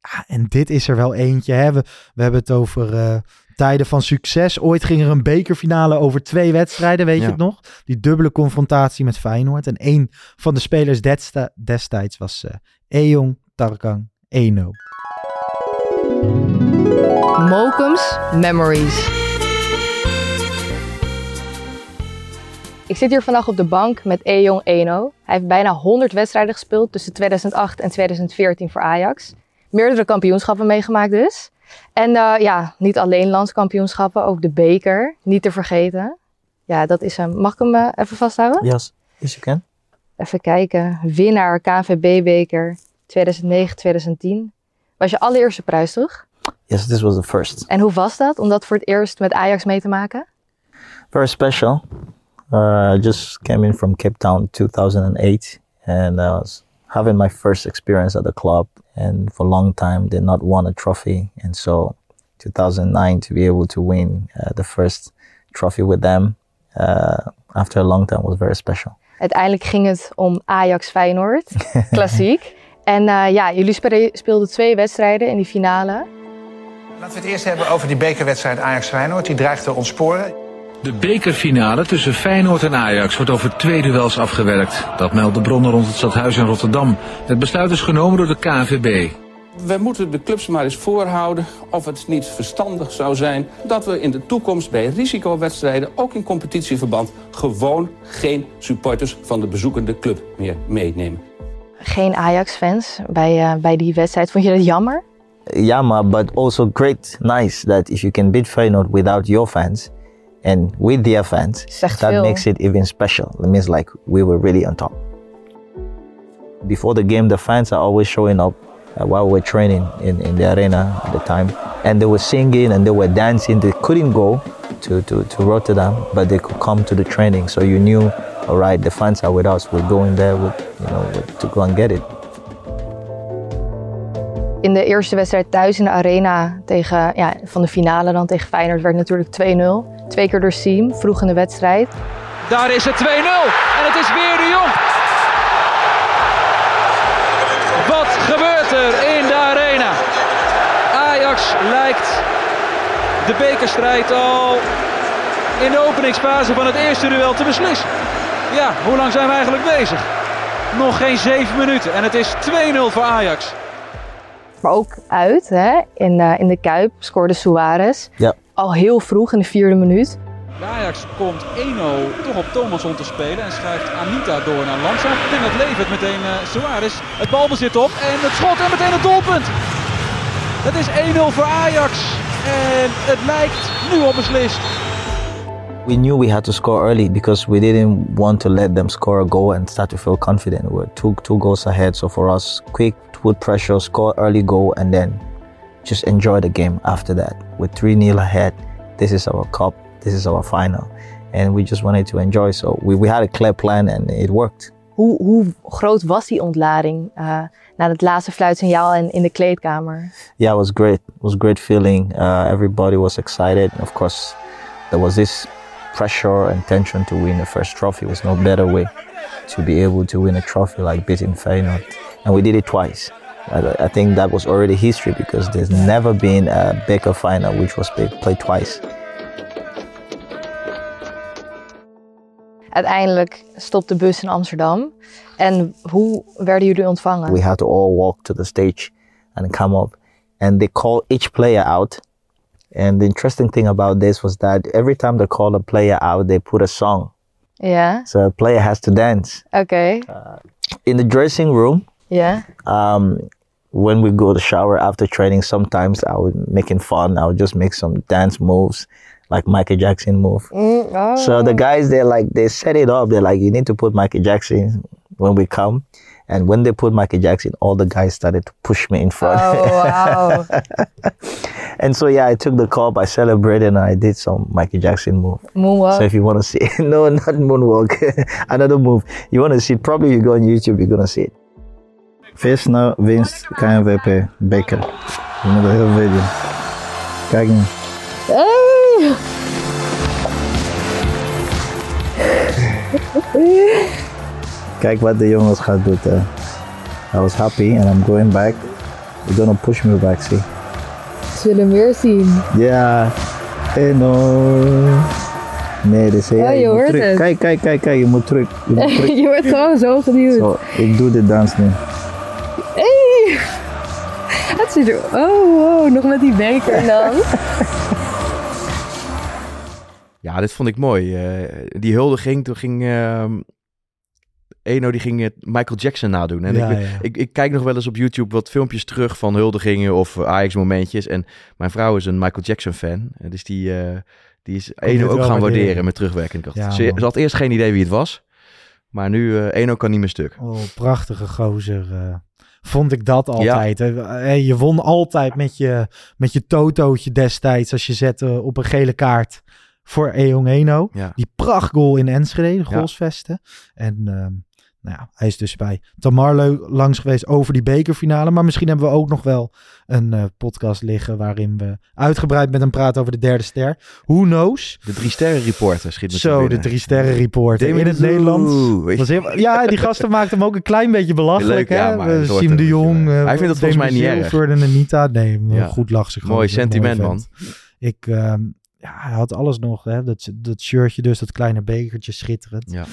Ja, en dit is er wel eentje. Hè? We, we hebben het over eh, tijden van succes. Ooit ging er een bekerfinale over twee wedstrijden, weet je het nog? Die dubbele confrontatie met Feyenoord. En een van de spelers desta- destijds was eh Ejong Tarkang Eno. Mokum's Memories. Ik zit hier vandaag op de bank met Ejong Eno. Hij heeft bijna 100 wedstrijden gespeeld tussen 2008 en 2014 voor Ajax. Meerdere kampioenschappen meegemaakt dus. En eh, ja, niet alleen landskampioenschappen, ook de beker. Niet te vergeten. Ja, dat is hem. Mag ik hem eh, even vasthouden? Yes, yes you can. Even kijken. Winnaar KNVB-beker 2009-2010. Was je allereerste prijs, toch? Yes, this was the first. En hoe was dat om dat voor het eerst met Ajax mee te maken? Very special. Uh, I just came in from Cape Town 2008 and I was having my first experience at the club and for a long time they did not won a trophy and so 2009 to be able to win uh, the first trophy with them uh, after a long time was very special. Uiteindelijk ging het om Ajax Feyenoord, klassiek. En eh, ja, jullie spere- speelden twee wedstrijden in die finale. Laten we het eerst hebben over die bekerwedstrijd Ajax-Feyenoord. Die dreigt te ontsporen. De bekerfinale tussen Feyenoord en Ajax wordt over twee duels afgewerkt. Dat melden bronnen rond het stadhuis in Rotterdam. Het besluit is genomen door de KNVB. We moeten de clubs maar eens voorhouden of het niet verstandig zou zijn dat we in de toekomst bij risicowedstrijden, ook in competitieverband, gewoon geen supporters van de bezoekende club meer meenemen. Geen Ajax-fans bij, eh, bij die wedstrijd. Vond je dat jammer? Ma, but also great, nice that if you can beat Feyenoord without your fans and with their fans, that makes it even special. It means like we were really on top. Before the game, the fans are always showing up uh, while we're training in, in the arena at the time. And they were singing and they were dancing. They couldn't go to, to, to Rotterdam, but they could come to the training. So you knew all right, the fans are with us. We're going there with, you know, with, to go and get it. In de eerste wedstrijd thuis in de arena tegen, ja, van de finale dan tegen Feyenoord werd natuurlijk 2-0. Twee keer door Siem, vroeg in de wedstrijd. Daar is het 2-0 en het is weer de Jong. Wat gebeurt er in de arena? Ajax lijkt de bekerstrijd al in de openingsfase van het eerste duel te beslissen. Ja, hoe lang zijn we eigenlijk bezig? Nog geen zeven minuten en het is 2-0 voor Ajax. Maar ook uit, hè, in, de, in de Kuip scoorde Suarez. Ja. Al heel vroeg in de vierde minuut. De Ajax komt 1-0 toch op Thomasson te spelen en schuift Anita door naar Landsaat. En dat levert meteen uh, Suarez het balbezit op en het schot en meteen het doelpunt. Het is 1-0 voor Ajax en het lijkt nu al beslist. We knew we had to score early because we didn't want to let them score a goal and start to feel confident. We were two, two goals ahead, so for us, quick, put pressure, score early goal, and then just enjoy the game after that. We're 3 0 ahead. This is our cup, this is our final. And we just wanted to enjoy, so we, we had a clear plan and it worked. Hoe, hoe groot was die ontlading uh, na het laatste fluitsignaal en in de kleedkamer? Yeah, it was great. It was a great feeling. Uh, everybody was excited. Of course, there was this pressure and tension to win the first trophy. There was no better way to be able to win a trophy like beating Feyenoord. And we did it twice. I, I think that was already history because there's never been a Beker final which was played, played twice. Uiteindelijk stopt de bus in Amsterdam. En hoe werden jullie ontvangen? We had to all walk to the stage and come up. And they call each player out. And the interesting thing about this was that every time they call a player out, they put a song. Yeah. So a player has to dance. oké. In the dressing room, yeah. um, when we go to shower after training, sometimes I would making fun. I would just make some dance moves, like Michael Jackson move. Mm, oh. So the guys, they're like, they set it up. They're like, you need to put Michael Jackson when we come. And when they put Michael Jackson, all the guys started to push me in front. Oh, wow. and so yeah, I took the cup, I celebrated, and I did some Michael Jackson move. Moonwalk? So if you want to see, no, not moonwalk, another move. You want to see it? Probably you go on YouTube, you're gonna see it. Vis nou winst KNWP beker. Je moet er heel video. Kijk nu. Hey! Kijk wat de jongens gaat doen. hè. I was happy and I'm going back. They're gonna push me back, see. Ze willen meer zien. Ja, en no. Nee, dat zei Oh, je hoort terug. het. Kijk, kijk, kijk, kijk, je moet terug. Je, moet terug. je wordt gewoon zo geduwd. Zo, ik doe de dans nu. Er... Oh, wow, nog met die beker dan. Ja, dit vond ik mooi. Eh, die huldiging, toen ging... ehm, Eno die ging eh, Michael Jackson nadoen. En Ja, ik, ja. Ik, ik kijk nog wel eens op YouTube wat filmpjes terug van huldigingen of Ajax-momentjes. En mijn vrouw is een Michael Jackson-fan. En Dus die, eh, die is Eno ook gaan waarderen, waarderen? met terugwerkende kracht. Ja, ze, ze had eerst geen idee wie het was. Maar nu, eh Eno kan niet meer stuk. Oh, prachtige gozer. Vond ik dat altijd. Je won altijd met je, met je totootje destijds als je zette op een gele kaart voor Eong Eno. Ja. Die prachtgoal in Enschede, de goalsvesten. En ehm, nou ja, hij is dus bij Tamarlo langs geweest over die bekerfinale. Maar misschien hebben we ook nog wel een eh, podcast liggen waarin we uitgebreid met hem praten over de derde ster. Who knows? De drie sterren reporter schiet me Zo, de drie sterren reporter in het Nederlands. Was heel- ja, die gasten maakten hem ook een klein beetje belachelijk. Leuk, ja, hè? maar Eh, Siem de Jong. eh, Hij vindt het volgens mij niet erg. Silver en Anita. Nee, Ja. goed lag ze gewoon. Mooi Dat sentiment, man. Ik, ehm, ja, hij had alles nog. Hè? Dat, dat shirtje dus, dat kleine bekertje, schitterend. Ja.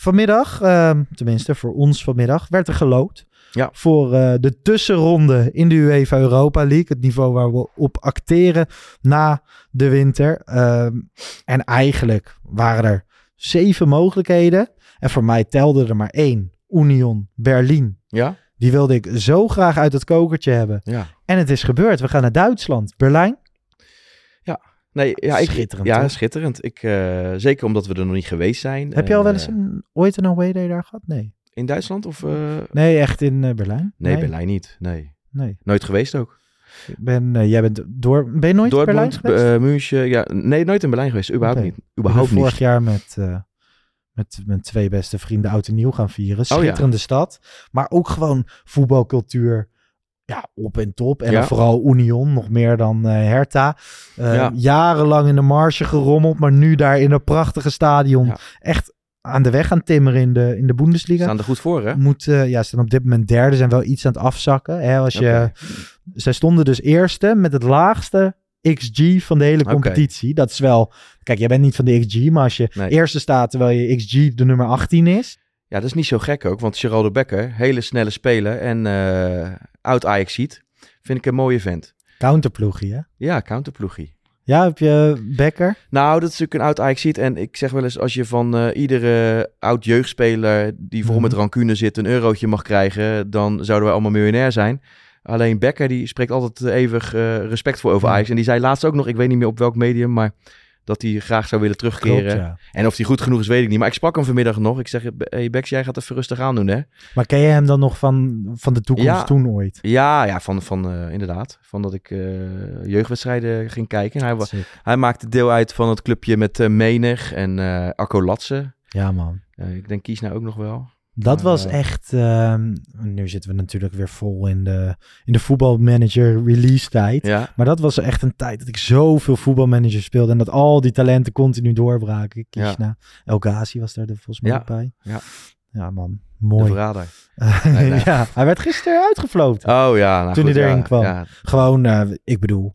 Vanmiddag, ehm, tenminste voor ons vanmiddag, werd er geloot. Ja. Voor eh, de tussenronde in de UEFA Europa League. Het niveau waar we op acteren na de winter. Ehm, en eigenlijk waren er zeven mogelijkheden. En voor mij telde er maar één. Union Berlin. Ja? Die wilde ik zo graag uit het kokertje hebben. Ja. En het is gebeurd. We gaan naar Duitsland. Berlijn. Nee, ja, ik, Schitterend, Ja, toch? schitterend. Ik, eh, zeker omdat we er nog niet geweest zijn. Heb je al wel eens eh, een, ooit een away day daar gehad? Nee. In Duitsland of... eh, Nee, echt in Berlijn? Nee, Berlijn niet. Nee. Nee. Nooit geweest ook. Ik ben, jij bent door, ben je nooit in Berlijn geweest? München. Ja, nee, nooit in Berlijn geweest. Überhaupt niet. Überhaupt ik ben niet. vorig jaar met, met mijn twee beste vrienden oud en nieuw gaan vieren. Oh ja. Schitterende stad. Maar ook gewoon voetbalcultuur. Ja, op en top. En Ja. dan vooral Union, nog meer dan eh, Hertha. Eh, Ja. Jarenlang in de marge gerommeld, maar nu daar in een prachtige stadion. Echt aan de weg aan timmeren in de, in de Bundesliga. Staan er goed voor, hè? Moet, eh, ja, ze staan op dit moment derde, zijn wel iets aan het afzakken. Hè, als je, Zij stonden dus eerste met het laagste XG van de hele competitie. Dat is wel... Kijk, jij bent niet van de XG, maar als je Nee. eerste staat terwijl je XG de nummer 18 is... Ja, dat is niet zo gek ook, want Geraldo Becker, hele snelle speler en eh oud ajax ziet, vind ik een mooie vent. Counterploegie, hè? Ja, counterploegie. Ja, heb je Becker? Nou, dat is natuurlijk een oud ajax ziet en ik zeg wel eens, als je van eh, iedere oud jeugdspeler die vol met Mhm. rancune zit een eurotje mag krijgen, dan zouden wij allemaal miljonair zijn. Alleen Becker, die spreekt altijd eeuwig eh, respectvol over Ja. Ajax. En die zei laatst ook nog, ik weet niet meer op welk medium, maar dat hij graag zou willen terugkeren. Klopt, ja. En of hij goed genoeg is, weet ik niet. Maar ik sprak hem vanmiddag nog. Ik zeg, hey Bex, jij gaat even rustig aan doen, hè? Maar ken je hem dan nog van, van de toekomst Ja. toen ooit? Ja, ja van, van eh, inderdaad. Van dat ik eh, jeugdwedstrijden ging kijken. Hij, wa- Sick. hij maakte deel uit van het clubje met eh, Menig en eh Arco Latse. Ja, man. Ik denk Kies nou ook nog wel. Dat was echt... ehm, nu zitten we natuurlijk weer vol in de, in de voetbalmanager release tijd. Ja. Maar dat was echt een tijd dat ik zoveel voetbalmanager speelde. En dat al die talenten continu doorbraken. Kishna, El Ghazi was daar er volgens mij bij. Ja. Ja, man. Mooi. De verrader. Nee, nee. ja, hij werd gisteren uitgefloten. Oh ja, nou toen goed, hij erin ja, kwam. ja. Gewoon, eh, ik bedoel,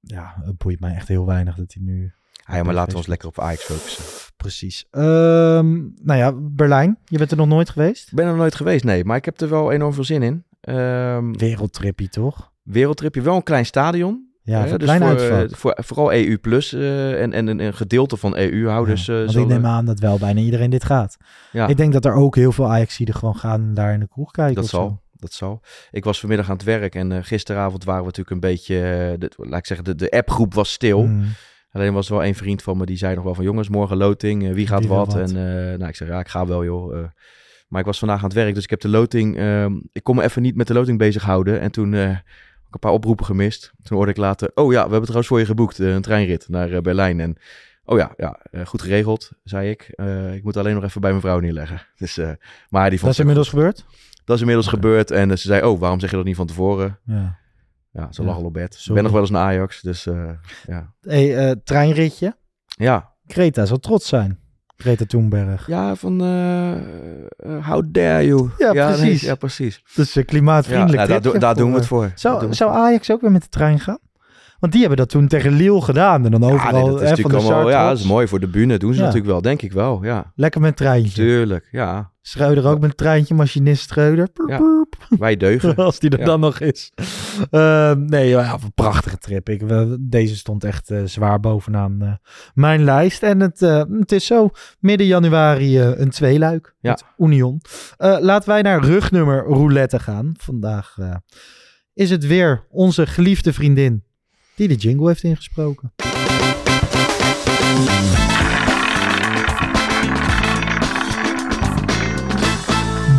ja, het boeit mij echt heel weinig dat hij nu... Ah, ja, maar laten we ons lekker op Ajax focussen. Precies. Ehm, nou ja, Berlijn. Je bent er nog nooit geweest? Ik ben er nooit geweest, nee. Maar ik heb er wel enorm veel zin in. Ehm Wereldtrippie, toch? wereldtripje, wel een klein stadion. Ja, voor dus klein voor, eh, voor, vooral EU plus eh, en, en een, een gedeelte van EU-houders. Want ik neem aan dat wel bijna iedereen dit gaat. Ja. Ik denk dat er ook heel veel Ajaxiden gewoon gaan daar in de kroeg kijken Dat zo. zal, dat zal. Ik was vanmiddag aan het werk en gisteravond waren we natuurlijk een beetje, de, laat ik zeggen, de, de appgroep was stil. Mm. Alleen was er wel één vriend van me die zei nog wel van jongens, morgen loting, eh, wie gaat wat? wat? En eh, nou, ik zeg ja, ik ga wel joh. eh. maar ik was vandaag aan het werk, dus ik heb de loting, ehm, ik kon me even niet met de loting bezighouden. En toen heb ik een paar oproepen gemist. Toen hoorde ik later, oh ja, we hebben trouwens voor je geboekt, een treinrit naar Berlijn. En oh ja, ja goed geregeld, zei ik. Ik moet alleen nog even bij mijn vrouw neerleggen. Dus, maar die vond Dat is inmiddels gebeurd? dat is inmiddels gebeurd. En ze zei, oh, waarom zeg je dat niet van tevoren? Ja. Ja, ze Ja, lag al op bed. Ik ben nog wel eens naar Ajax, dus eh, ja. Hey, eh, treinritje. Ja. Greta zal trots zijn. Greta Thunberg. Ja, van eh, how dare you. Ja, nee, precies. ja, precies. Dus uh, klimaatvriendelijk. Ja, nou, daar daar doen we het voor. Zou, zou Ajax ook weer met de trein gaan? Want die hebben dat toen tegen Lille gedaan. En dan Ja, overal nee, dat is hè, van de natuurlijk allemaal, ja, dat is mooi voor de bühne. Doen ze Ja. natuurlijk wel, denk ik wel. Ja, Lekker met treintje. tuurlijk. Ja, Schreuder ook met een treintje. Machinist Schreuder. Ja. wij deugen. Als die er Ja. dan nog is. Eh, nee, ja, een prachtige trip. Ik, deze stond echt eh, zwaar bovenaan eh, mijn lijst. En het, eh, het is zo midden januari een tweeluik Ja. met Union. Laten wij naar rugnummer roulette gaan. Vandaag is het weer onze geliefde vriendin die de jingle heeft ingesproken.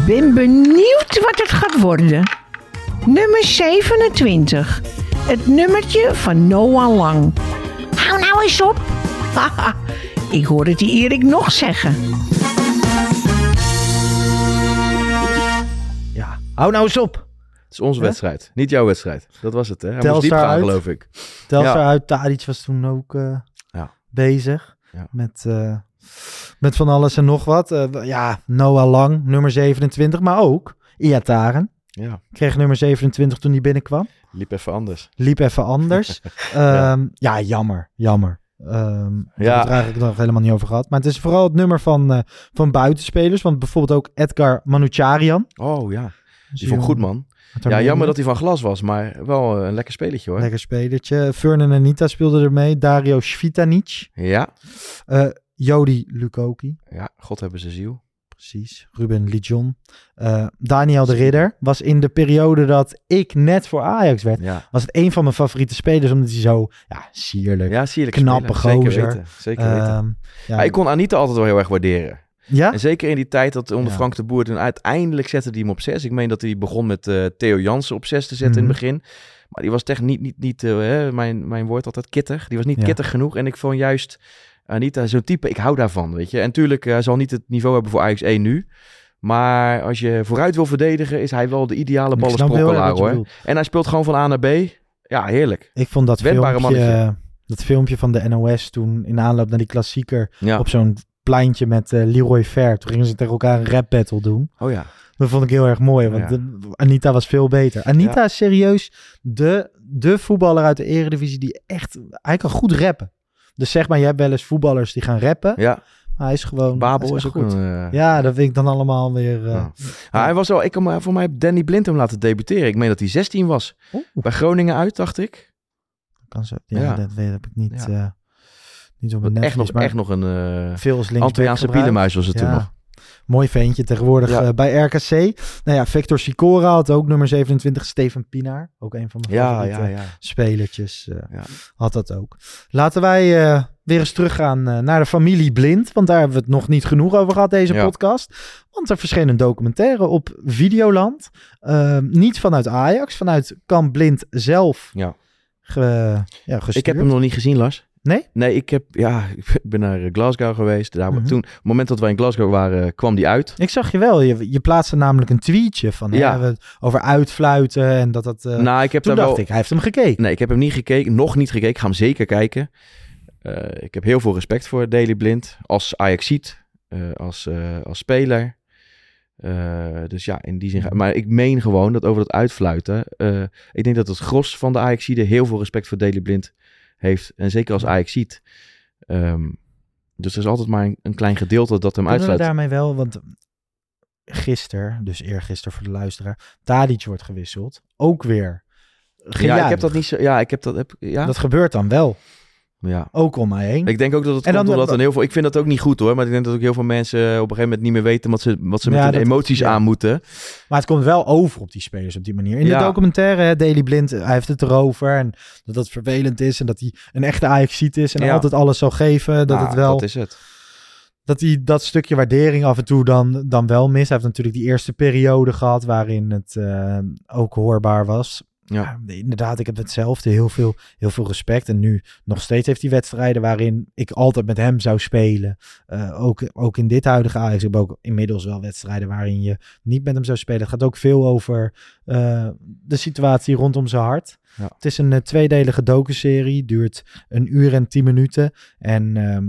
Ben benieuwd wat het gaat worden. Nummer 27. Het nummertje van Noah Lang. Hou nou eens op. Haha, Ik hoorde die Erik nog zeggen. Ja, hou nou eens op. Het is onze Hè? wedstrijd, niet jouw wedstrijd. Dat was het, hè? Hij moest Telstar diep gaan, uit. geloof ik. Telstar Ja. uit, Tadic was toen ook eh, Ja. bezig. Ja. Met, eh, met van alles en nog wat. Eh, ja, Noah Lang, nummer 27. Maar ook Iataren. Ja, Kreeg nummer 27 toen hij binnenkwam. liep even anders. Liep even anders. Ehm, ja. jammer. Jammer. Ehm we Ja. er eigenlijk nog helemaal niet over gehad. Maar het is vooral het nummer van, eh, van buitenspelers. Want bijvoorbeeld ook Edgar Manucharian. Oh ja, Dus die vond ik goed, man. Ja, jammer dat hij van glas was, maar wel een lekker spelletje, hoor. Lekker spelertje. Fernand Anita speelde er mee. Dario Svitanic. Ja, Eh, Jody Lukoki. ja, God hebben ze ziel. Precies. Ruben Lijon. Eh, Daniel de Ridder was in de periode dat ik net voor Ajax werd. Ja. Was het een van mijn favoriete spelers. Omdat hij zo ja, sierlijk, Ja, sierlijk knappe. Zeker weten, zeker weten. Ehm, ja, ik kon Anita altijd wel heel erg waarderen. Ja? En zeker in die tijd dat onder Ja. Frank de Boer... toen uiteindelijk zette hij hem op zes. Ik meen dat hij begon met eh, Theo Jansen op zes te zetten in Mhm. het begin. Maar die was echt niet, niet, niet eh, hè, mijn, mijn woord altijd kittig. Die was niet Ja. kittig genoeg. En ik vond juist Anita, zo'n type, ik hou daarvan, weet je. En tuurlijk, hij zal niet het niveau hebben voor Ajax 1 nu. Maar als je vooruit wil verdedigen, is hij wel de ideale ballensprokkelaar, hoor. En hij speelt gewoon van A naar B. Ja, heerlijk. Ik vond dat Wendbare filmpje, mannetje. dat filmpje van de NOS toen in aanloop naar die klassieker Ja. op zo'n pleintje met eh, Leroy Fair. Toen gingen ze tegen elkaar een rap battle doen. Oh ja. Dat vond ik heel erg mooi, want Ja. de- Anita was veel beter. Anita Ja. is serieus de, de voetballer uit de eredivisie die echt... Hij kan goed rappen. Dus zeg maar, je hebt wel eens voetballers die gaan rappen. Ja. Maar hij is gewoon... Babel is echt ook goed. een, eh, Ja, dat vind ik dan allemaal weer... eh, Ah, hij was wel, ik, hem, voor mij Danny Blind hem laten debuteren. Ik meen dat hij 16 was. Bij Groningen uit, dacht ik. Kan zo. Ja, Ja. dat weet, heb ik niet, eh, niet op mijn Echt netvlies, nog, maar echt nog een eh veel als Antilliaanse was het toen nog. Mooi ventje tegenwoordig Ja. eh, bij RKC. Nou ja, Victor Sicora had ook nummer 27. Steven Pinaar, ook een van mijn Ja, favoriete ja, ja. spelertjes, eh, had dat ook. Laten wij eh, weer eens teruggaan naar de familie Blind. Want daar hebben we het nog niet genoeg over gehad, deze podcast. Want er verscheen een documentaire op Videoland. Eh, niet vanuit Ajax, vanuit Kamp Blind zelf Ja. ge, ja, Ik heb hem nog niet gezien, Lars. Nee? Nee, ik, heb, ja, ik ben naar eh, Glasgow geweest. Daar, Mhm. toen, op het moment dat wij in Glasgow waren, kwam die uit. Ik zag je wel. Je, je plaatste namelijk een tweetje van Ja. hè, over uitfluiten en dat dat. eh, nou, ik heb toen daar dacht wel... ik, hij heeft hem gekeken. Nee, ik heb hem niet gekeken. Nog niet gekeken. Ik ga hem zeker kijken. Eh, ik heb heel veel respect voor Daily Blind. Als Ajaxiet. eh als, eh, als speler. Eh, dus ja, in die zin... ga- Maar ik meen gewoon dat over dat uitfluiten... eh, ik denk dat het gros van de Ajaxiden heel veel respect voor Daily Blind heeft. En zeker als Ajaxiet. Ehm dus er is altijd maar een, een klein gedeelte dat hem Kunnen we uitfluit. daarmee wel, want gisteren, dus eergisteren voor de luisteraar, Tadic wordt gewisseld. Ook weer. Ja, ik heb dat niet zo... Ja, ik heb dat... Heb, ja? Dat gebeurt dan wel. Ja. Ook om mij heen. Ik denk ook dat het En komt dan- omdat heel veel... Ik vind dat ook niet goed hoor. Maar ik denk dat ook heel veel mensen op een gegeven moment niet meer weten... wat ze, wat ze met Ja, hun emoties ja. aan moeten. Maar het komt wel over op die spelers op die manier. In de documentaire, hè, Daily Blind, hij heeft het erover. En dat dat vervelend is. En dat hij een echte Ajaxiet is. En altijd alles zal geven. Dat het wel... Dat is het. dat hij dat stukje waardering af en toe dan, dan wel mist. Hij heeft natuurlijk die eerste periode gehad waarin het eh, ook hoorbaar was. Ja. inderdaad, ik heb hetzelfde. Heel veel, heel veel respect. En nu nog steeds heeft hij wedstrijden waarin ik altijd met hem zou spelen. Eh, ook, ook in dit huidige Ajax. Ik heb ook inmiddels wel wedstrijden waarin je niet met hem zou spelen. Het gaat ook veel over eh, de situatie rondom zijn hart. Ja. Het is een eh, tweedelige docuserie. Duurt een uur en tien minuten. En ehm,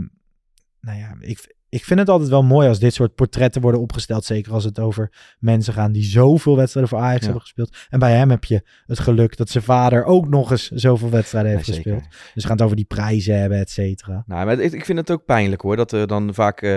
nou ja, ik, ik vind het altijd wel mooi als dit soort portretten worden opgesteld. Zeker als het over mensen gaan die zoveel wedstrijden voor Ajax Ja. hebben gespeeld. En bij hem heb je het geluk dat zijn vader ook nog eens zoveel wedstrijden heeft Ja, gespeeld. Dus we gaan het over die prijzen hebben, et cetera. Nou, maar ik, ik vind het ook pijnlijk hoor. Dat er dan vaak... eh,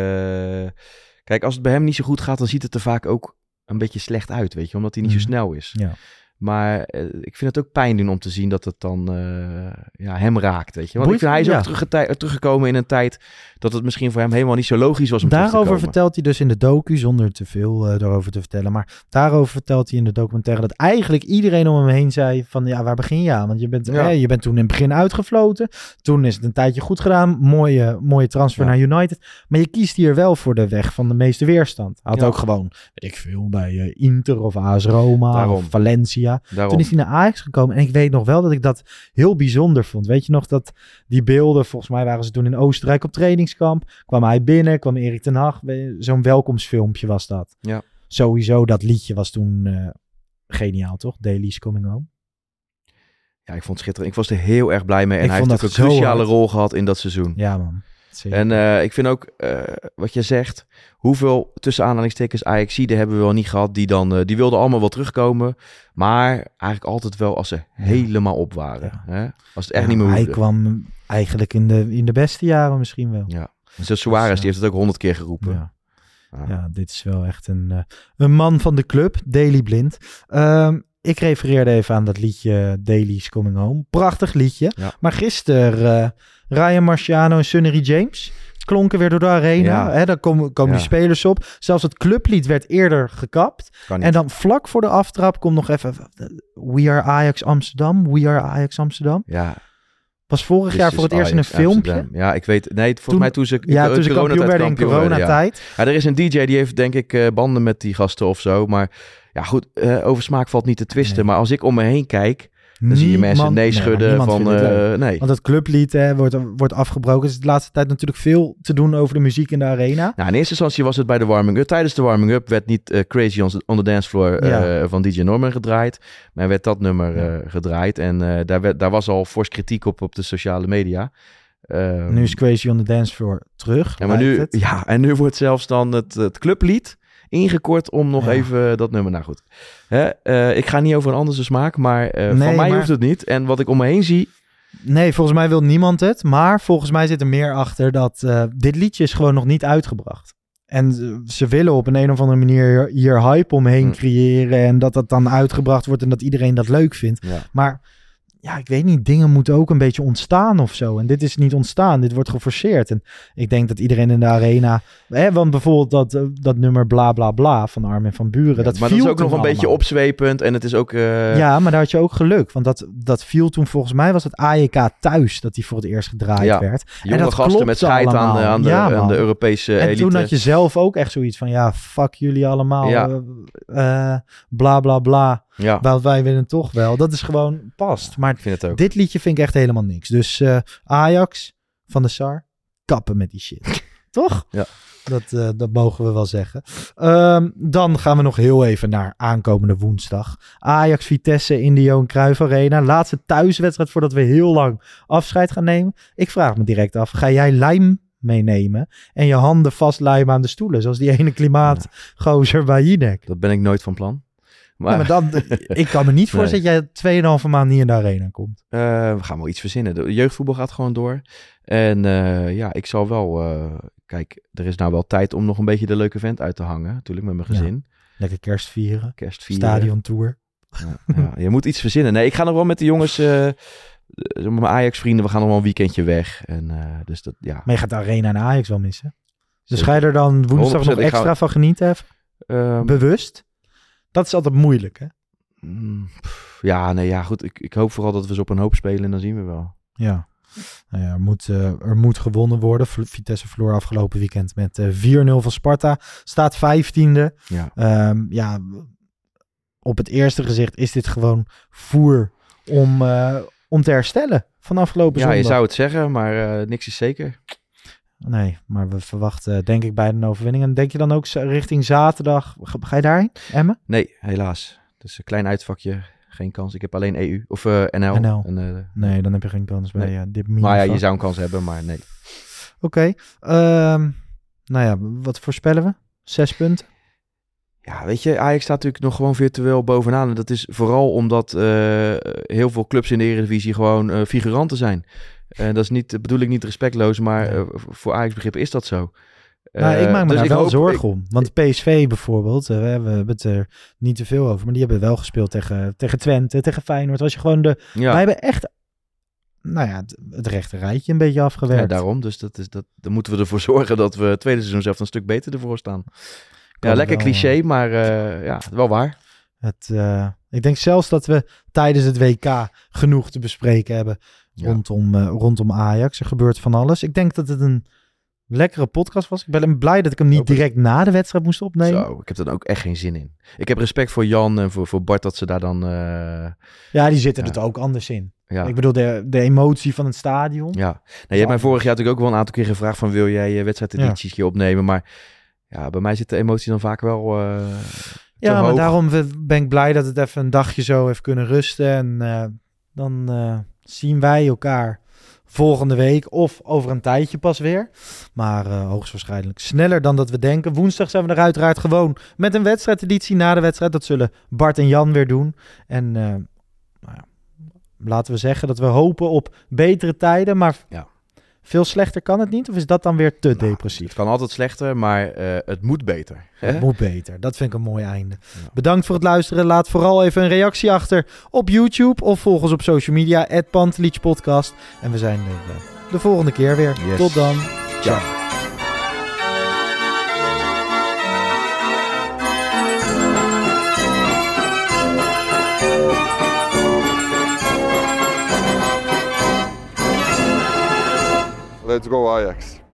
Kijk, als het bij hem niet zo goed gaat... dan ziet het er vaak ook een beetje slecht uit, weet je. Omdat hij niet Mhm. zo snel is. Ja. Maar eh, ik vind het ook pijn doen om te zien dat het dan eh, ja, hem raakt, weet je. Want Boeit- ik vind, hij is ja. ook teruggeti- teruggekomen in een tijd... dat het misschien voor hem helemaal niet zo logisch was om terug te Daarover vertelt hij dus in de docu, zonder te veel eh daarover te vertellen. Maar daarover vertelt hij in de documentaire dat eigenlijk iedereen om hem heen zei van ja, waar begin je aan? Want je bent, Ja. je bent toen in het begin uitgefloten. Toen is het een tijdje goed gedaan. Mooie, mooie transfer naar United. Maar je kiest hier wel voor de weg van de meeste weerstand. Hij had ook gewoon, weet ik veel, bij eh, Inter of AS Roma Daarom. of Valencia. Daarom. Toen is hij naar Ajax gekomen. En ik weet nog wel dat ik dat heel bijzonder vond. Weet je nog dat die beelden, volgens mij waren ze toen in Oostenrijk op trainingskamp. Kwam hij binnen, kwam Erik ten Hag. Zo'n welkomstfilmpje was dat. Ja. Sowieso, dat liedje was toen eh, geniaal, toch? Daily's Coming Home. Ja, ik vond het schitterend. Ik was er heel erg blij mee. En Ik hij heeft dat ook een cruciale hard. rol gehad in dat seizoen. Ja, man. Zeker. En eh, ik vind ook, eh, wat je zegt, hoeveel tussen aanhalingstekens Ajaxiden hebben we wel niet gehad. Die dan, eh, die wilden allemaal wel terugkomen. Maar eigenlijk altijd wel als ze helemaal op waren. Hè? Als het echt Ja, niet meer hij hoefde. kwam eigenlijk in de, in de beste jaren misschien wel. Ja. Zo Suarez, Dus, die heeft het ook honderd keer geroepen. Ja. Ja, dit is wel echt een, een man van de club, Daily Blind. Ehm, ik refereerde even aan dat liedje Daily's Coming Home. Prachtig liedje. Ja. Maar gisteren Ryan Marciano en Sunnery James klonken weer door de arena. Ja. Hè, daar komen, komen Ja. die spelers op. Zelfs het clublied werd eerder gekapt. En dan vlak voor de aftrap komt nog even... We are Ajax Amsterdam. We are Ajax Amsterdam. Ja. Was vorig This jaar voor het eerst in een filmpje. Ja, ik weet. Nee, volgens Toen- mij toen ze, ja, toen ze coronatijd werden in werden, ja. coronatijd. Ja, er is een DJ die heeft denk ik eh, banden met die gasten of zo. Maar ja, goed, eh, over smaak valt niet te twisten. Maar als ik om me heen kijk, Dan zie je mensen nee schudden van... het eh, nee. Want het clublied hè, wordt, wordt afgebroken. Er is de laatste tijd natuurlijk veel te doen over de muziek in de arena. Nou, in eerste instantie was het bij de warming-up. Tijdens de warming-up werd niet eh, Crazy on, on the Dance Floor eh, Ja. van DJ Norman gedraaid. Maar werd dat nummer gedraaid. En daar, werd, daar was al fors kritiek op op de sociale media. Ehm, nu is Crazy on the Dance Floor terug. ja, maar nu, het. ja, en nu wordt zelfs dan het, het clublied ingekort om nog Ja. even dat nummer... Nou goed, Hè, eh, ik ga niet over een andere smaak, maar Nee, van mij maar- hoeft het niet. En wat ik om me heen zie... Nee, volgens mij wil niemand het. Maar volgens mij zit er meer achter dat eh, dit liedje is gewoon nog niet uitgebracht. En ze willen op een, een of andere manier hier hype omheen Hm. creëren. En dat dat dan uitgebracht wordt en dat iedereen dat leuk vindt. Ja. Maar ja, ik weet niet, dingen moeten ook een beetje ontstaan of zo. En dit is niet ontstaan, dit wordt geforceerd. En ik denk dat iedereen in de arena... Hè, want bijvoorbeeld dat, eh, dat nummer bla bla bla van Armin van Buren. dat maar viel dat is ook nog een beetje opzwepend. En het is ook... eh, Ja, maar daar had je ook geluk. Want dat, dat viel toen volgens mij was het AEK thuis dat die voor het eerst gedraaid Ja, werd. jonge en dat gasten met scheid aan, de- aan de- Ja, aan de. Europese En elite. toen had je zelf ook echt zoiets van, ja, fuck jullie allemaal. Ja. eh, bla bla bla. Ja. Want wij willen toch wel. Dat is gewoon past. Maar vind het ook. dit liedje vind ik echt helemaal niks. Dus eh, Ajax van de Sar, kappen met die shit. toch? Ja. Dat, eh, dat mogen we wel zeggen. Ehm, dan gaan we nog heel even naar aankomende woensdag. Ajax Vitesse in de Johan Cruijff Arena. Laatste thuiswedstrijd voordat we heel lang afscheid gaan nemen. Ik vraag me direct af, ga jij lijm meenemen en je handen vastlijmen aan de stoelen, zoals die ene klimaatgozer bij Jinek? Dat ben ik nooit van plan. Maar, Ja, maar dan, ik kan me niet voorstellen dat jij 2,5 maand niet in de arena komt. Eh, we gaan wel iets verzinnen. De jeugdvoetbal gaat gewoon door. En eh, ja, ik zal wel... eh, kijk, er is nou wel tijd om nog een beetje de leuke vent uit te hangen. Natuurlijk met mijn Ja. gezin. Lekker kerst vieren. Kerst vieren. Stadion tour. Ja, ja, je moet iets verzinnen. Nee, ik ga nog wel met de jongens... mijn Ajax-vrienden, we gaan nog wel een weekendje weg. En, dus dat, ja. Maar je gaat de arena en Ajax wel missen. Dus ga je er dan woensdag 100%, nog ga- extra van genieten? even? Ehm, Bewust? Dat is altijd moeilijk, hè? mm, pff, ja, nee, ja, goed. Ik, ik hoop vooral dat we ze op een hoop spelen en dan zien we wel. Ja. Nou ja, er, moet, eh, er moet gewonnen worden. Vitesse verloor afgelopen weekend met eh 4-0 van Sparta. Staat 15e. Ja. Ehm, ja, op het eerste gezicht is dit gewoon voer om, eh, om te herstellen van afgelopen Ja, je zondag. zou het zeggen, maar eh, niks is zeker. Nee, maar we verwachten denk ik bij een overwinning. En denk je dan ook richting zaterdag, ga, je daarheen, Emma? Nee, helaas. Dus een klein uitvakje, geen kans. Ik heb alleen EU of eh, NL. NL. En, eh, Nee, dan heb je geen kans bij nee. eh, dit Maar ja, je zou een kans hebben, maar nee. Oké, ehm, nou ja, wat voorspellen we? Zes punten? Ja, weet je, Ajax staat natuurlijk nog gewoon virtueel bovenaan. En dat is vooral omdat eh, heel veel clubs in de Eredivisie gewoon eh, figuranten zijn. En dat is niet, bedoel ik niet respectloos, maar eh, voor Ajax begrippen is dat zo. nou, ik Eh, maak me dus daar wel hoop- zorgen om. Want PSV bijvoorbeeld, eh, we hebben het er niet te veel over, maar die hebben wel gespeeld tegen, tegen Twente, tegen Feyenoord. Als je gewoon de... Ja. Wij hebben echt, nou ja, het, het rechte rijtje een beetje afgewerkt. Ja, daarom. Dus dat is, dat, dan moeten we ervoor zorgen dat we het tweede seizoen zelf een stuk beter ervoor staan. Kan Ja, lekker wel, cliché, maar eh, ja, wel waar. Het, eh, ik denk zelfs dat we tijdens het WK genoeg te bespreken hebben rondom, eh, rondom Ajax. Er gebeurt van alles. Ik denk dat het een lekkere podcast was. Ik ben blij dat ik hem niet direct na de wedstrijd moest opnemen. Zo, ik heb er ook echt geen zin in. Ik heb respect voor Jan en voor, voor Bart dat ze daar dan... eh, Ja, die zitten Ja. er ook anders in. Ja. Ik bedoel, de, de emotie van het stadion. Ja, nou, je hebt mij vorig jaar natuurlijk ook wel een aantal keer gevraagd van wil jij je wedstrijdedities hier opnemen, maar ja, bij mij zit de emotie dan vaak wel eh, Ja, maar hoog. daarom ben ik blij dat het even een dagje zo heeft kunnen rusten. En eh, dan eh, zien wij elkaar volgende week of over een tijdje pas weer. Maar eh, hoogstwaarschijnlijk sneller dan dat we denken. Woensdag zijn we er uiteraard gewoon met een wedstrijdeditie na de wedstrijd. Dat zullen Bart en Jan weer doen. En eh, nou ja, laten we zeggen dat we hopen op betere tijden. Maar Ja. Veel slechter kan het niet? Of is dat dan weer te depressief? Het kan altijd slechter, maar eh, het moet beter. hè? Het moet beter. Dat vind ik een mooi einde. Bedankt voor het luisteren. Laat vooral even een reactie achter op YouTube of volg ons op social media. Podcast. En we zijn er eh, de volgende keer weer. Yes. Tot dan. Ciao. Let's go Ajax.